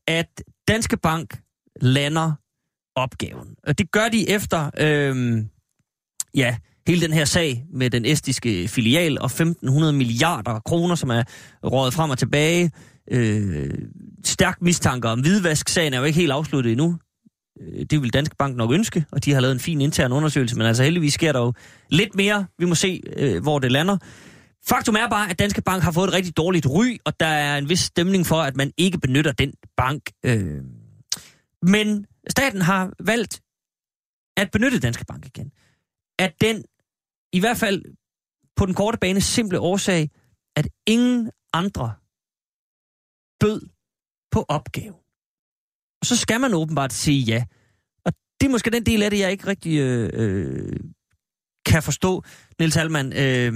at Danske Bank lander opgaven. Og det gør de efter, øh, ja, hele den her sag med den estiske filial og 1500 milliarder kroner, som er rådet frem og tilbage. Øh, stærk mistanke om hvidvask. Sagen er jo ikke helt afsluttet endnu. Øh, det vil Danske Bank nok ønske, og de har lavet en fin intern undersøgelse, men altså heldigvis sker der jo lidt mere. Vi må se, øh, hvor det lander. Faktum er bare, at Danske Bank har fået et rigtig dårligt ry, og der er en vis stemning for, at man ikke benytter den bank. Øh. Men staten har valgt at benytte Danske Bank igen. At den, i hvert fald på den korte bane, simple årsag, at ingen andre bød på opgaven. Og så skal man åbenbart sige ja. Og det er måske den del af det, jeg ikke rigtig øh, øh, kan forstå, Niels Halman. Øh,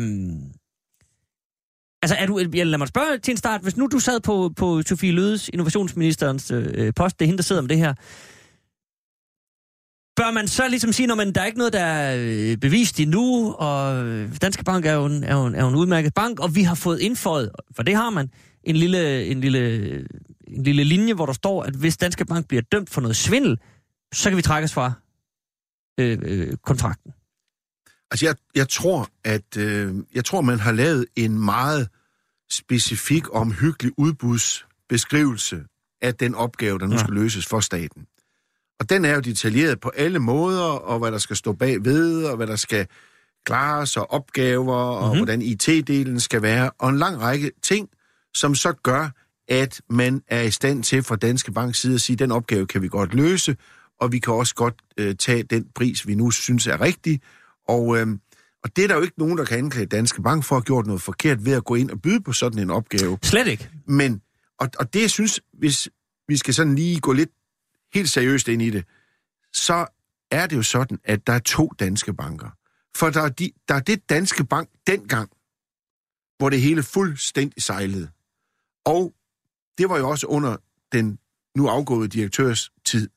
altså, er du, jeg lad mig spørge til en start. Hvis nu du sad på, på Sofie Lødes, innovationsministerens øh, post, det er hende, der sidder om det her. Bør man så ligesom sige, når man, der er ikke noget, der er øh, bevist endnu, og øh, Danske Bank er jo, en, er, jo en, er jo en udmærket bank, og vi har fået indføjet, for det har man, en lille, en, lille, en lille linje, hvor der står, at hvis Danske Bank bliver dømt for noget svindel, så kan vi trækkes fra øh, øh, kontrakten. Altså, jeg, jeg tror, at øh, jeg tror, man har lavet en meget specifik og omhyggelig udbudsbeskrivelse af den opgave, der nu Ja. skal løses for staten. Og den er jo detaljeret på alle måder, og hvad der skal stå bagved, og hvad der skal klares, og opgaver, og Mhm. mm-hmm. hvordan IT-delen skal være, og en lang række ting, som så gør, at man er i stand til fra Danske Banks side at sige, at den opgave kan vi godt løse, og vi kan også godt øh, tage den pris, vi nu synes er rigtig. Og, øh, og det er der jo ikke nogen, der kan anklage Danske Bank for at have gjort noget forkert ved at gå ind og byde på sådan en opgave. Slet ikke. Men, og, og det jeg synes, hvis vi skal sådan lige gå lidt helt seriøst ind i det, så er det jo sådan, at der er to danske banker. For der er, de, der er det danske bank dengang, hvor det hele fuldstændig sejlede. Og det var jo også under den nu afgåede direktørs tid.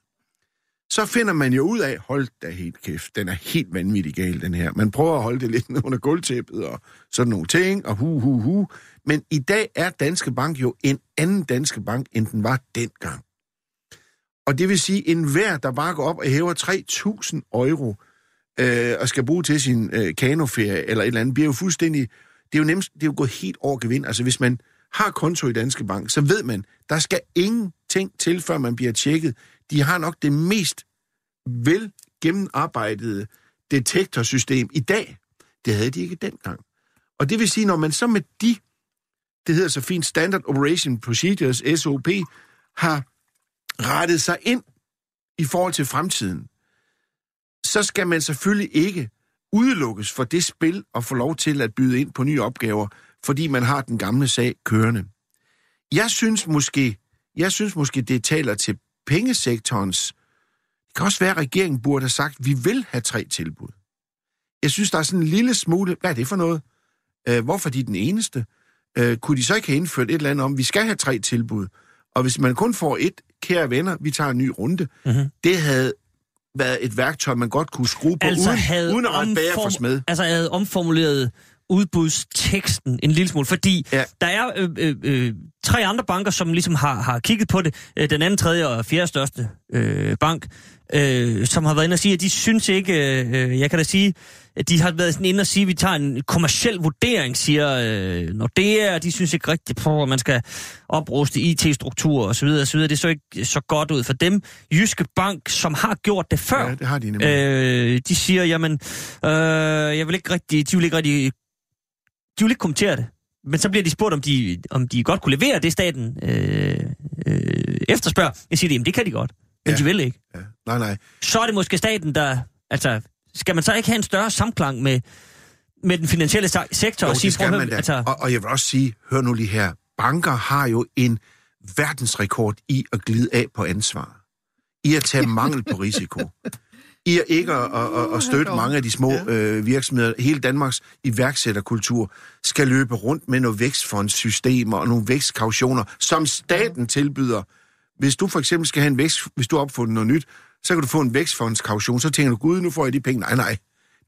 så finder man jo ud af, hold da helt kæft, den er helt vanvittig gal, den her. Man prøver at holde det lidt under gulvtæppet og sådan nogle ting, og hu, hu, hu. Men i dag er Danske Bank jo en anden Danske Bank, end den var dengang. Og det vil sige, en hver, der bare går op og hæver 3.000 euro øh, og skal bruge til sin øh, kanoferie eller et eller andet, bliver jo fuldstændig... Det er jo nemt, det er jo gået helt over gevind. Altså hvis man har konto i Danske Bank, så ved man, der skal ingenting til, før man bliver tjekket. De har nok det mest vel gennemarbejdede detektorsystem i dag. Det havde de ikke dengang. Og det vil sige, når man så med de, det hedder så fint Standard Operation Procedures, SOP, har rettet sig ind i forhold til fremtiden, så skal man selvfølgelig ikke udelukkes for det spil og få lov til at byde ind på nye opgaver, fordi man har den gamle sag kørende. Jeg synes måske, jeg synes måske det taler til pengesektorens... Det kan også være, at regeringen burde have sagt, at vi vil have tre tilbud. Jeg synes, der er sådan en lille smule... Hvad er det for noget? Øh, hvorfor de er den eneste? Øh, kunne de så ikke have indført et eller andet om, vi skal have tre tilbud? Og hvis man kun får et, kære venner, vi tager en ny runde, Mhm. det havde været et værktøj, man godt kunne skrue på, altså uden, havde uden at rette bager for smed. Altså havde omformuleret udbudsteksten en lille smule, fordi Ja. der er øh, øh, øh, tre andre banker, som ligesom har, har kigget på det. Øh, den anden, tredje og fjerde største øh, bank, øh, som har været inde og sige, at de synes ikke, øh, jeg kan da sige, at de har været sådan inde og sige, at vi tager en kommersiel vurdering, siger øh, når det er, de synes ikke rigtigt på, at man skal opruste IT-strukturer osv. osv. Det så ikke så godt ud for dem. Jyske Bank, som har gjort det før, Ja, det har de nemlig. Øh, de siger, jamen, øh, jeg vil ikke rigtig, de vil ikke rigtig, de vil ikke kommentere det. Men så bliver de spurgt, om de, om de godt kunne levere det, staten øh, øh, efterspørger. Jeg siger, jamen det kan de godt, men Ja. de vil ikke. Ja. Nej, nej. Så er det måske staten, der, altså, skal man så ikke have en større samklang med, med den finansielle se- sektor? Jo, og sige, det skal man da. altså, Og, og jeg vil også sige, hør nu lige her, banker har jo en verdensrekord i at glide af på ansvar. I at tage mangel på risiko. I ikke at, at, at, at støtte mange af de små øh, virksomheder. Hele Danmarks iværksætterkultur skal løbe rundt med nogle vækstfondssystemer og nogle vækstkautioner, som staten tilbyder. Hvis du for eksempel skal have en vækst, hvis du har opfundet noget nyt, så kan du få en vækstfondskaution, så tænker du, gud, nu får jeg de penge. Nej, nej.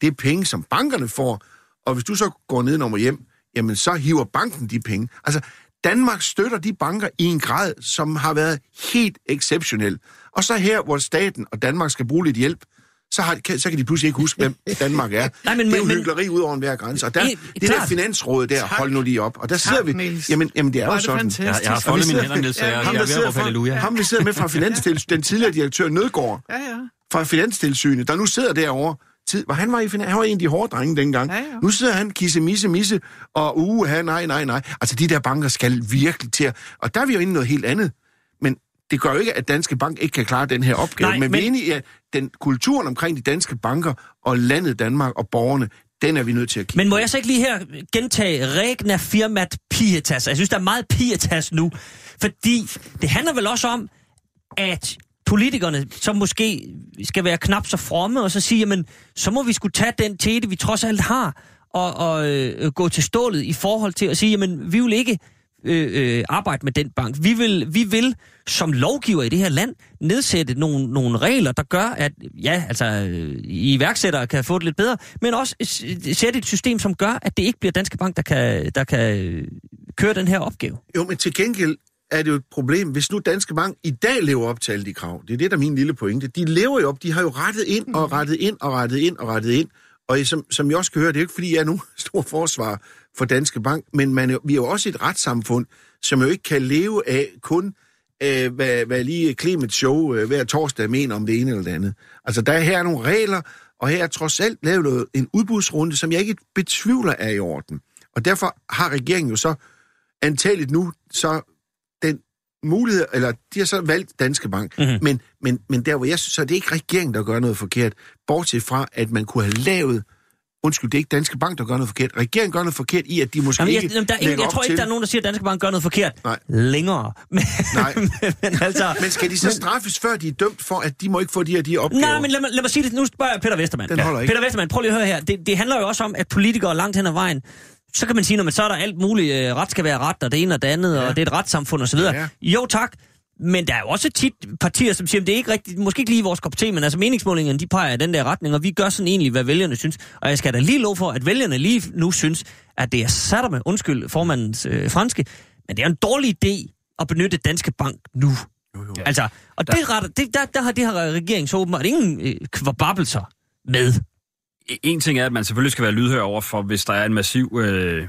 Det er penge, som bankerne får, og hvis du så går ned og hjem, jamen så hiver banken de penge. Altså, Danmark støtter de banker i en grad, som har været helt exceptionel. Og så her, hvor staten og Danmark skal bruge lidt hjælp, så, har, kan, så kan de pludselig ikke huske, hvem Danmark er. Nej, men- det er jo men- hyggeleri ud over enhver grænse. Og der, Det- det der klart. finansråd der, Tak. hold nu lige op. Og der sidder Tak, vi... Niels. Jamen, jamen, det er jo det sådan. fantastisk. Jeg, jeg har vi foldet mine sidder- hænder ned, så jeg, Ja, jeg Ham, er der ved at råbe halleluja. ham, der sidder med fra Finanstilsynet, den tidligere direktør Nødgaard, Ja, ja. fra Finanstilsynet, der nu sidder derovre, tid, hvor han var, i, finan- han var en af de hårde drenge dengang. Ja, ja. Nu sidder han kisse, misse, misse, og uha, nej, nej, nej. Altså, de der banker skal virkelig til at... Og der er vi jo inde i noget helt andet. Det gør jo ikke, at Danske Bank ikke kan klare den her opgave. Nej, men, men vi er enige i, at den kulturen omkring de danske banker og landet Danmark og borgerne, den er vi nødt til at kigge Men må jeg så ikke lige her gentage regna firmat pietas? Jeg synes, der er meget pietas nu. Fordi det handler vel også om, at politikerne, som måske skal være knap så fromme, og så sige, jamen, så må vi skulle tage den tete, vi trods alt har, og, og øh, gå til stålet i forhold til at sige, jamen, vi vil ikke øh, øh, arbejde med den bank. Vi vil, vi vil som lovgiver i det her land nedsætte nogle, nogle regler, der gør, at ja, altså øh, iværksættere kan få det lidt bedre, men også sætte et system, som gør, at det ikke bliver Danske Bank, der kan, der kan øh, køre den her opgave. Jo, men til gengæld er det jo et problem, hvis nu Danske Bank i dag lever op til alle de krav. Det er det, der er min lille pointe. De lever jo op, de har jo rettet ind og rettet ind og rettet ind og rettet ind. Og som, som jeg også kan høre, det er jo ikke, fordi jeg er nogen stor forsvar for Danske Bank, men man er, vi er jo også et retssamfund, som jo ikke kan leve af kun, øh, hvad, hvad lige Clemens show øh, hver torsdag mener om det ene eller det andet. Altså, der er her nogle regler, og her er trods alt lavet noget- en udbudsrunde, som jeg ikke betvivler er i orden. Og derfor har regeringen jo så antageligt nu så mulighed, eller de har så valgt Danske Bank, Mhm. mm-hmm. men, men, men der hvor jeg synes, så er det ikke regeringen, der gør noget forkert, bortset fra, at man kunne have lavet, undskyld, det er ikke Danske Bank, der gør noget forkert, regeringen gør noget forkert i, at de måske Jamen, jeg, ikke der er ingen, jeg tror ikke, til- der er nogen, der siger, at Danske Bank gør noget forkert Nej. længere. Men, Nej. men altså... Men skal de så straffes, før de er dømt for, at de må ikke få de her de opgaver? Nej, men lad mig, lad mig sige det. Nu spørger jeg Peter Vestermann. Den holder ikke. Peter Vestermann, prøv lige at høre her. Det, det handler jo også om, at politikere langt hen ad vejen, så kan man sige, når man så er der alt muligt, øh, ret skal være ret, og det ene og det andet, ja. og det er et retssamfund osv. Ja. Ja. Jo tak, Men der er jo også tit partier, som siger, at det er ikke rigtigt, måske ikke lige vores kop te, men altså meningsmålingerne, de peger i den der retning, og vi gør sådan egentlig, hvad vælgerne synes. Og jeg skal da lige lov for, at vælgerne lige nu synes, at det er sat med, undskyld formandens øh, franske, men det er en dårlig idé at benytte Danske Bank nu. Jo, jo. Altså, og det, retter, det, der, der har det her regering så åbenbart ingen øh, kvababelser med. En ting er, at man selvfølgelig skal være lydhør over for, hvis der er en massiv øh,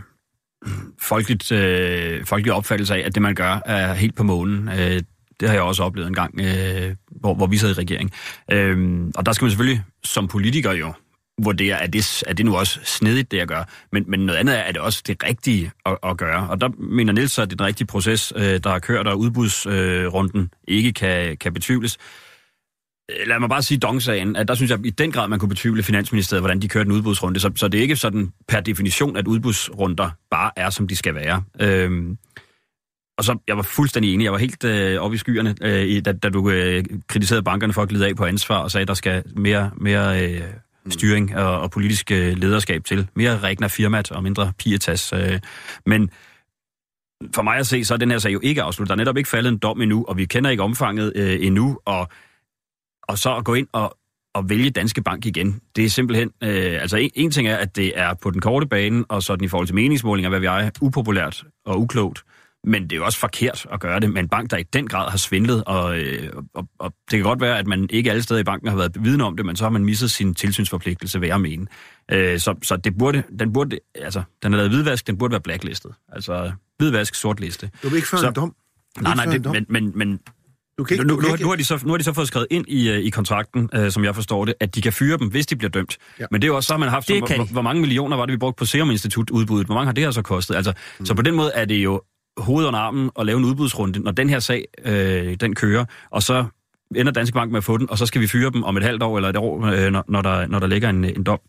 folkeligt, øh, folkelig opfattelse af, at det, man gør, er helt på månen. Øh, det har jeg også oplevet en gang, øh, hvor, hvor vi sad i regering. Øh, og der skal man selvfølgelig som politiker jo vurdere, at det, er det nu også snedigt, det jeg gør. Men, men noget andet er, at det også det rigtige at, at gøre. Og der mener Niels, at det er den rigtige proces, øh, der har kørt, og udbudsrunden øh, ikke kan, kan betvivles. Lad mig bare sige dongsagen, at der synes jeg i den grad, man kunne betvivle Finansministeriet, hvordan de kørte en udbudsrunde. Så, så det er ikke sådan per definition, at udbudsrunder bare er, som de skal være. Øhm, og så, jeg var fuldstændig enig, jeg var helt øh, oppe i skyerne, øh, da, da du øh, kritiserede bankerne for at glide af på ansvar, og sagde, at der skal mere, mere øh, styring og, og politisk øh, lederskab til. Mere regner firmat og mindre pietas. Øh. Men for mig at se, så er den her sag jo ikke afsluttet. Der er netop ikke faldet en dom endnu, og vi kender ikke omfanget øh, endnu, og og så at gå ind og, og vælge Danske Bank igen, det er simpelthen... Øh, altså, en, en ting er, at det er på den korte bane, og sådan i forhold til meningsmålinger, hvad vi er, upopulært og uklogt. Men det er jo også forkert at gøre det med en bank, der i den grad har svindlet, og, øh, og, og det kan godt være, at man ikke alle steder i banken har været vidne om det, men så har man misset sin tilsynsforpligtelse, ved at mene. Øh, så så det burde, den burde, altså, den er lavet hvidvask, den burde være blacklistet. Altså, hvidvask, sort liste. Du vil ikke føre så, en dom. Nej, nej, det, men, men, men Du kan ikke, nu, du nu, kan ikke, nu, har de så, nu har de så fået skrevet ind i, øh, i kontrakten, øh, som jeg forstår det, at de kan fyre dem, hvis de bliver dømt. Ja. Men det er jo også så, har man haft, Det så, kan hvor, hvor mange millioner var det, vi brugte på Serum Institut udbuddet? Hvor mange har det her så kostet? Altså, mm. Så på den måde er det jo hovedet under armen at lave en udbudsrunde, når den her sag, øh, den kører, og så ender Danske Bank med at få den, og så skal vi fyre dem om et halvt år eller et år, øh, når, når, der, når der ligger en, en dom.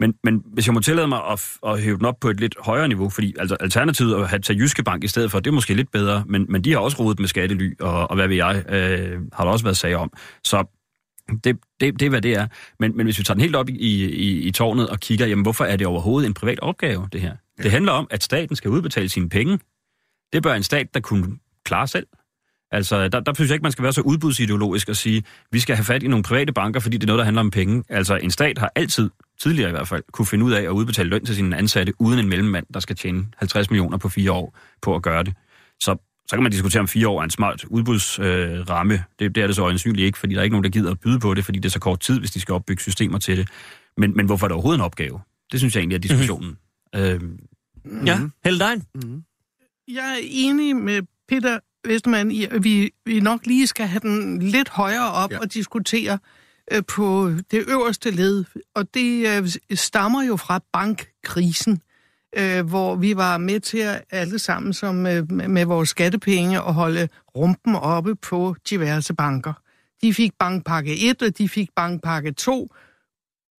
Men, men hvis jeg må tillade mig at, at hæve den op på et lidt højere niveau, fordi altså, alternativet at have til Jyske Bank i stedet for, det er måske lidt bedre, men, men de har også rodet med skattely, og, og hvad ved jeg, øh, har der også været sager om. Så det, det, det er, hvad det er. Men, men hvis vi tager den helt op i, i, i tårnet og kigger, jamen hvorfor er det overhovedet en privat opgave, det her? Ja. Det handler om, at staten skal udbetale sine penge. Det bør en stat, der kunne klare selv. Altså, der, der synes jeg ikke, man skal være så udbudsideologisk og sige, vi skal have fat i nogle private banker, fordi det er noget, der handler om penge. Altså, en stat har altid, tidligere i hvert fald, kunne finde ud af at udbetale løn til sine ansatte, uden en mellemmand, der skal tjene 50 millioner på fire år på at gøre det. Så, så kan man diskutere, om fire år er en smart udbudsramme. Øh, ramme. det, det er det så øjensynligt ikke, fordi der er ikke nogen, der gider at byde på det, fordi det er så kort tid, hvis de skal opbygge systemer til det. Men, men hvorfor er det overhovedet en opgave? Det synes jeg egentlig er diskussionen. Mm-hmm. Øh, Ja, Helle Dein. Jeg er enig med Peter Vestermann i, at vi, vi nok lige skal have den lidt højere op ja. og diskutere øh, Øh, på det øverste led. Og det øh, stammer jo fra bankkrisen, øh, hvor vi var med til at alle sammen som, med vores skattepenge at holde rumpen oppe på diverse banker. De fik bankpakke 1, og de fik bankpakke 2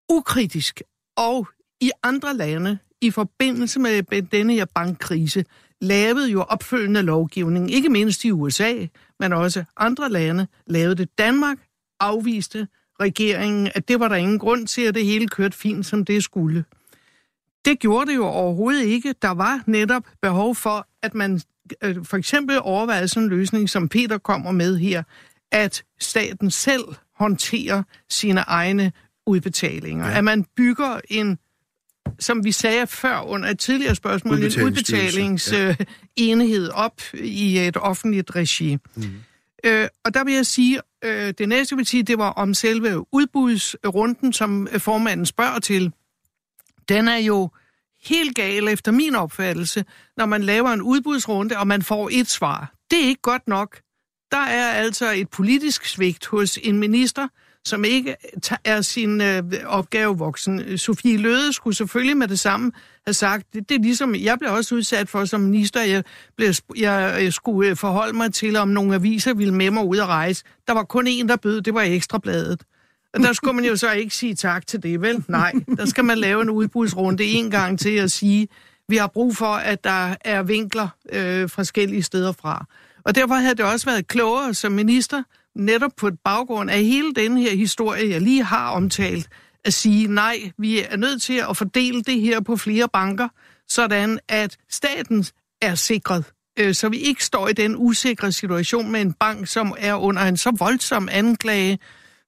ukritisk. Og i andre lande, i forbindelse med med denne her bankkrise, lavede jo opfølgende lovgivning, ikke mindst i USA, men også andre lande, lavede det. Danmark afviste regeringen, at det var der ingen grund til, at det hele kørte fint, som det skulle. Det gjorde det jo overhovedet ikke. Der var netop behov for, at man øh, for eksempel overvejede sådan en løsning, som Peter kommer med her, at staten selv håndterer sine egne udbetalinger. Ja. At man bygger en, som vi sagde før under et tidligere spørgsmål, en udbetalingsenhed op i et offentligt regi. Mm. Øh, og der vil jeg sige, øh, det næste jeg vil sige, det var om selve udbudsrunden, som øh, formanden spørger til. Den er jo helt gal efter min opfattelse, når man laver en udbudsrunde, og man får et svar. Det er ikke godt nok. Der er altså et politisk svigt hos en minister, som ikke er sin øh, opgave voksen. Sofie Løde skulle selvfølgelig med det samme have sagt, det, det er ligesom, jeg blev også udsat for som minister, jeg, blev, jeg, jeg skulle øh, forholde mig til, om nogle aviser ville med mig ud at rejse. Der var kun en, der bød, det var Ekstrabladet. Og der skulle man jo så ikke sige tak til det, vel? Nej, der skal man lave en udbudsrunde en gang til at sige, vi har brug for, at der er vinkler øh, forskellige steder fra. Og derfor havde det også været klogere som minister, netop på et baggrund af hele den her historie, jeg lige har omtalt, at sige, nej, vi er nødt til at fordele det her på flere banker, sådan at staten er sikret. øh, så vi ikke står i den usikre situation med en bank, som er under en så voldsom anklage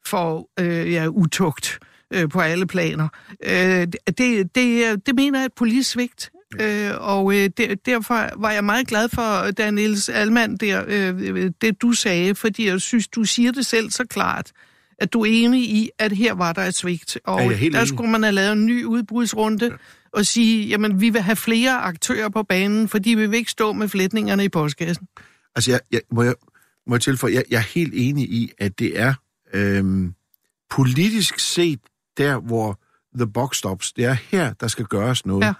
for øh, ja, utugt øh, på alle planer. Øh, det, det, det mener jeg er et politisk svigt. Øh, og øh, der, derfor var jeg meget glad for, da Niels Almand der, øh, det du sagde, fordi jeg synes, du siger det selv så klart, at du er enig i, at her var der et svigt. Og Ja, er der enig. skulle man have lavet en ny udbudsrunde og sige, jamen vi vil have flere aktører på banen, fordi vi vil ikke stå med flætningerne i postkassen. Altså, jeg, jeg, må, jeg, må jeg tilføje, jeg, jeg er helt enig i, at det er øhm, politisk set der, hvor the box stops. Det er her, der skal gøres noget. Ja.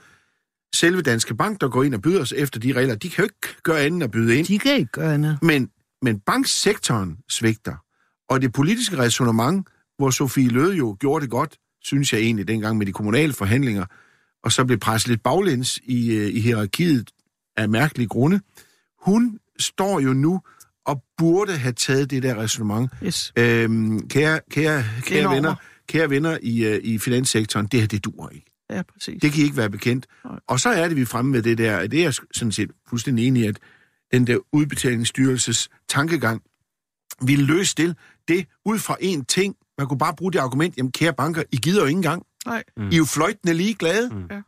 Selve Danske Bank, der går ind og byder os efter de regler, de kan jo ikke gøre andet end at byde ind. De kan ikke gøre andet. Men, men banksektoren svigter. Og det politiske resonemang, hvor Sofie Løde jo gjorde det godt, synes jeg egentlig dengang med de kommunale forhandlinger, og så blev presset lidt baglæns i, øh, i hierarkiet af mærkelige grunde. Hun står jo nu og burde have taget det der resonemang. Yes. Øhm, kære, kære, kære, venner, kære venner i, øh, i finanssektoren, det her, det duer ikke. Ja, præcis. Det kan I ikke være bekendt. Nej. Og så er det, vi er fremme med det der, det er jeg sådan set fuldstændig enig i, at den der udbetalingsstyrelses tankegang ville løse det, det ud fra én ting. Man kunne bare bruge det argument, jamen kære banker, I gider jo ikke engang. Nej. Mm. I er jo fløjtende ligeglade. Mm. Ja.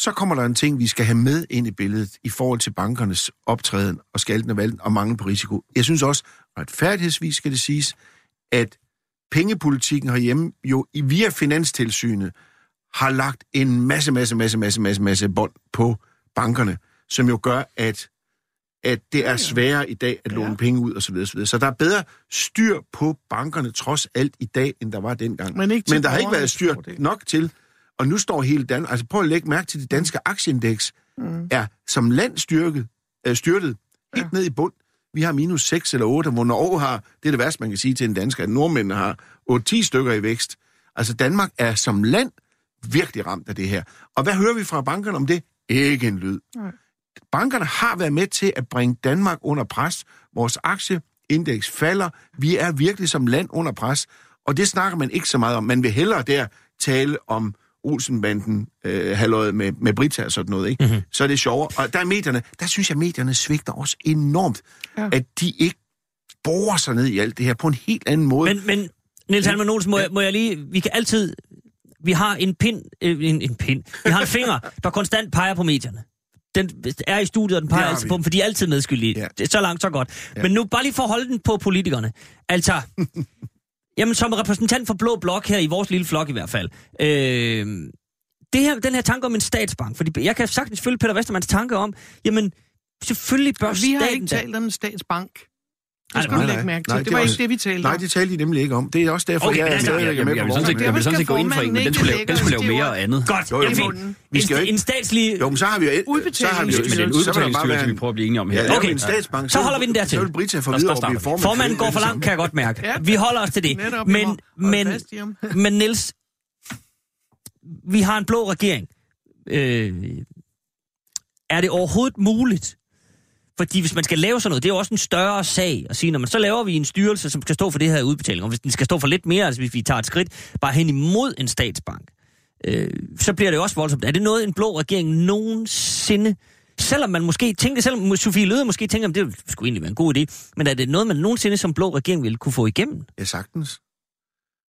Så kommer der en ting, vi skal have med ind i billedet i forhold til bankernes optræden og skaltende valg og mangel på risiko. Jeg synes også, retfærdighedsvis skal det siges, at pengepolitikken herhjemme jo i- via Finanstilsynet har lagt en masse, masse, masse, masse, masse, masse bånd på bankerne, som jo gør, at, at det er sværere i dag at låne Ja. penge ud osv. Så, så der er bedre styr på bankerne trods alt i dag, end der var dengang. Men ikke Men der har ikke været styr nok til, og nu står hele Danmark... Altså prøv at lægge mærke til, at det danske aktieindeks mm. er som land styrket, er styrtet helt ja. ned i bund. Vi har minus 6 eller 8, hvor Norge har, det er det værste, man kan sige til en dansker, at nordmændene har 8-10 stykker i vækst. Altså Danmark er som land virkelig ramt af det her. Og hvad hører vi fra bankerne om det? Ikke en lyd. Nej. Bankerne har været med til at bringe Danmark under pres. Vores aktieindeks falder. Vi er virkelig som land under pres. Og det snakker man ikke så meget om. Man vil hellere der tale om Olsenbanden, øh, halløjet med, med Brita og sådan noget. Ikke? Mm-hmm. Så er det sjovere. Og der er medierne, der synes jeg, medierne svigter også enormt. Ja. Ja. At de ikke borer sig ned i alt det her på en helt anden måde. Men, men Niels Halman Olsen, må, jeg, må jeg lige... Vi kan altid... Vi har en pind... Øh, en, en pind. Vi har en finger, der konstant peger på medierne. Den er i studiet, og den peger har altid vi. på dem, for de er altid medskyldige. Ja. Så langt, så godt. Ja. Men nu bare lige for at holde den på politikerne. Altså... jamen, som repræsentant for Blå Blok her i vores lille flok i hvert fald. Øh, det her, den her tanke om en statsbank, fordi jeg kan sagtens følge Peter Westermans tanke om, jamen, selvfølgelig bør Og vi har staten ikke da- talt om en statsbank. Nej, Det skulle nej, du lægge mærke til. nej, det, det var er ikke også- det, vi talte Nej, om. det talte de nemlig ikke om. Det er også derfor, Okay, jeg altså, er stadig Jeg, med jeg, på jeg, vil sådan set, jeg vil sådan set gå ind for en, men den skulle lave, den skulle lave mere og andet. Godt, Jo, jo, fik vi skal jo en, ikke- en statslig... Jo, men så har vi jo... et- Så har vi jo Men en udbetalingsstyrelse, vi prøver at blive enige om her. Ja, Okay. en statsbank. Så holder vi den der til. Så vil Brita få videre at starte. formand. Formanden for går for det langt, kan jeg godt mærke. Vi holder os til det. Vi Men, men, i men Niels, vi har en blå regering. Øh, er det overhovedet muligt? Fordi hvis man skal lave sådan noget, det er jo også en større sag at sige, når man så laver vi en styrelse, som skal stå for det her udbetaling, og hvis den skal stå for lidt mere, altså hvis vi tager et skridt bare hen imod en statsbank, øh, så bliver det også voldsomt. Er det noget, en blå regering nogensinde, selvom man måske tænker, selvom Sofie Løde måske tænker, at det skulle egentlig være en god idé, men er det noget, man nogensinde som blå regering ville kunne få igennem? Ja, sagtens.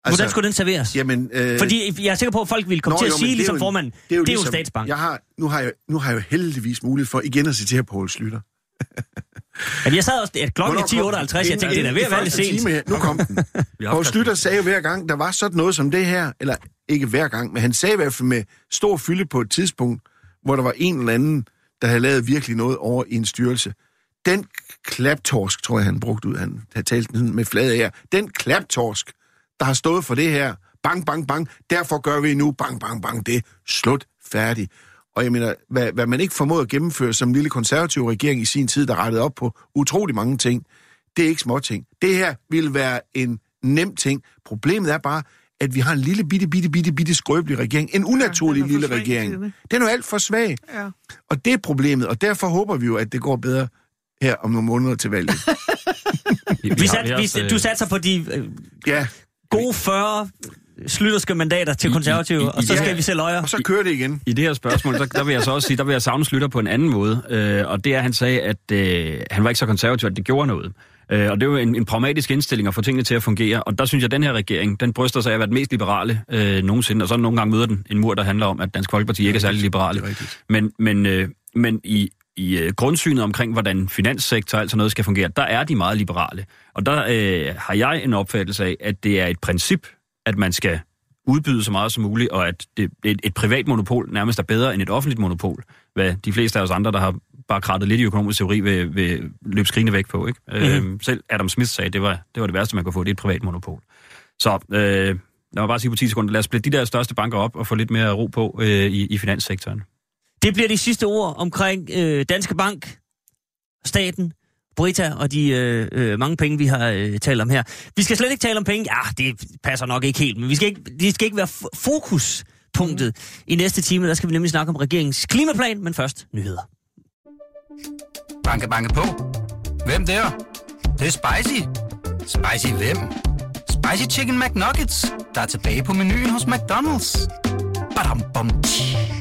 Altså, Hvordan skulle den serveres? Jamen, øh, Fordi jeg er sikker på, at folk vil komme Nå, til at jo, sige, ligesom formanden, det er jo, det er jo en statsbank. Jeg har, nu, har jeg, nu har jeg jo heldigvis mulighed for igen at citere Poul Slytter. Men jeg sad også, at klokken er 10.58, jeg tænkte, det er da ved at være lidt sent. Time her. Nu kom den. Poul Slytter sagde jo hver gang, der var sådan noget som det her, eller ikke hver gang, men han sagde i hvert fald med stor fylde på et tidspunkt, hvor der var en eller anden, der havde lavet virkelig noget over i en styrelse. Den klaptorsk, tror jeg, han brugte ud, han havde talt med flade her. Den klaptorsk, der har stået for det her, bang, bang, bang, derfor gør vi nu, bang, bang, bang, det, slut, færdig. Og jeg mener, hvad, hvad man ikke formåede at gennemføre som en lille konservativ regering i sin tid, der rettede op på utrolig mange ting, det er ikke små ting. Det her vil være en nem ting. Problemet er bare, at vi har en lille bitte, bitte, bitte, bitte skrøbelig regering. En unaturlig den for lille regering. det. Den er jo alt for svag. Ja. Og det er problemet, og derfor håber vi jo, at det går bedre her om nogle måneder til valget. Vi, sat, vi også, øh, du satser på de øh, ja, gode 40 slytterske mandater til I- i- konservative, i- og så i- skal ja. vi se løjer. Og så kører det igen. I det her spørgsmål, der, der vil jeg så også sige, der vil jeg savne Slytter på en anden måde. Øh, og det er, at han sagde, at øh, han var ikke så konservativ, at det gjorde noget. Øh, og det er jo en, en pragmatisk indstilling at få tingene til at fungere. Og der synes jeg, at den her regering, den bryster sig af at være den mest liberale øh, nogensinde. Og så nogle gange møder den en mur, der handler om, at Dansk Folkeparti ikke er særlig liberale. Er. Men, men, øh, men i, i øh, grundsynet omkring, hvordan finanssektor og alt sådan noget skal fungere, der er de meget liberale. Og der øh, har jeg en opfattelse af, at det er et princip, at man skal udbyde så meget som muligt, og at det, et, et privat monopol nærmest er bedre end et offentligt monopol, hvad de fleste af os andre, der har bare krattet lidt i økonomisk teori, vil, vil løbe skrigende væk på. Ikke? Mm-hmm. Øh, selv Adam Smith sagde, at det var, det var det værste, man kunne få, det er et privat monopol. Så øh, lad mig bare sige på 10 sekunder, lad os splitte de der største banker op og få lidt mere ro på øh, i, i finanssektoren. Det bliver de sidste ord omkring øh, Danske Bank, staten, Brita og de øh, øh, mange penge, vi har øh, talt om her. Vi skal slet ikke tale om penge. Ja, det passer nok ikke helt, men vi skal ikke, det skal ikke være fokuspunktet. I næste time, der skal vi nemlig snakke om regeringens klimaplan, men først nyheder. Banke, banke på. Hvem der? Det, det er spicy. Spicy hvem? Spicy Chicken McNuggets, der er tilbage på menuen hos McDonald's. Badum, bom, tji.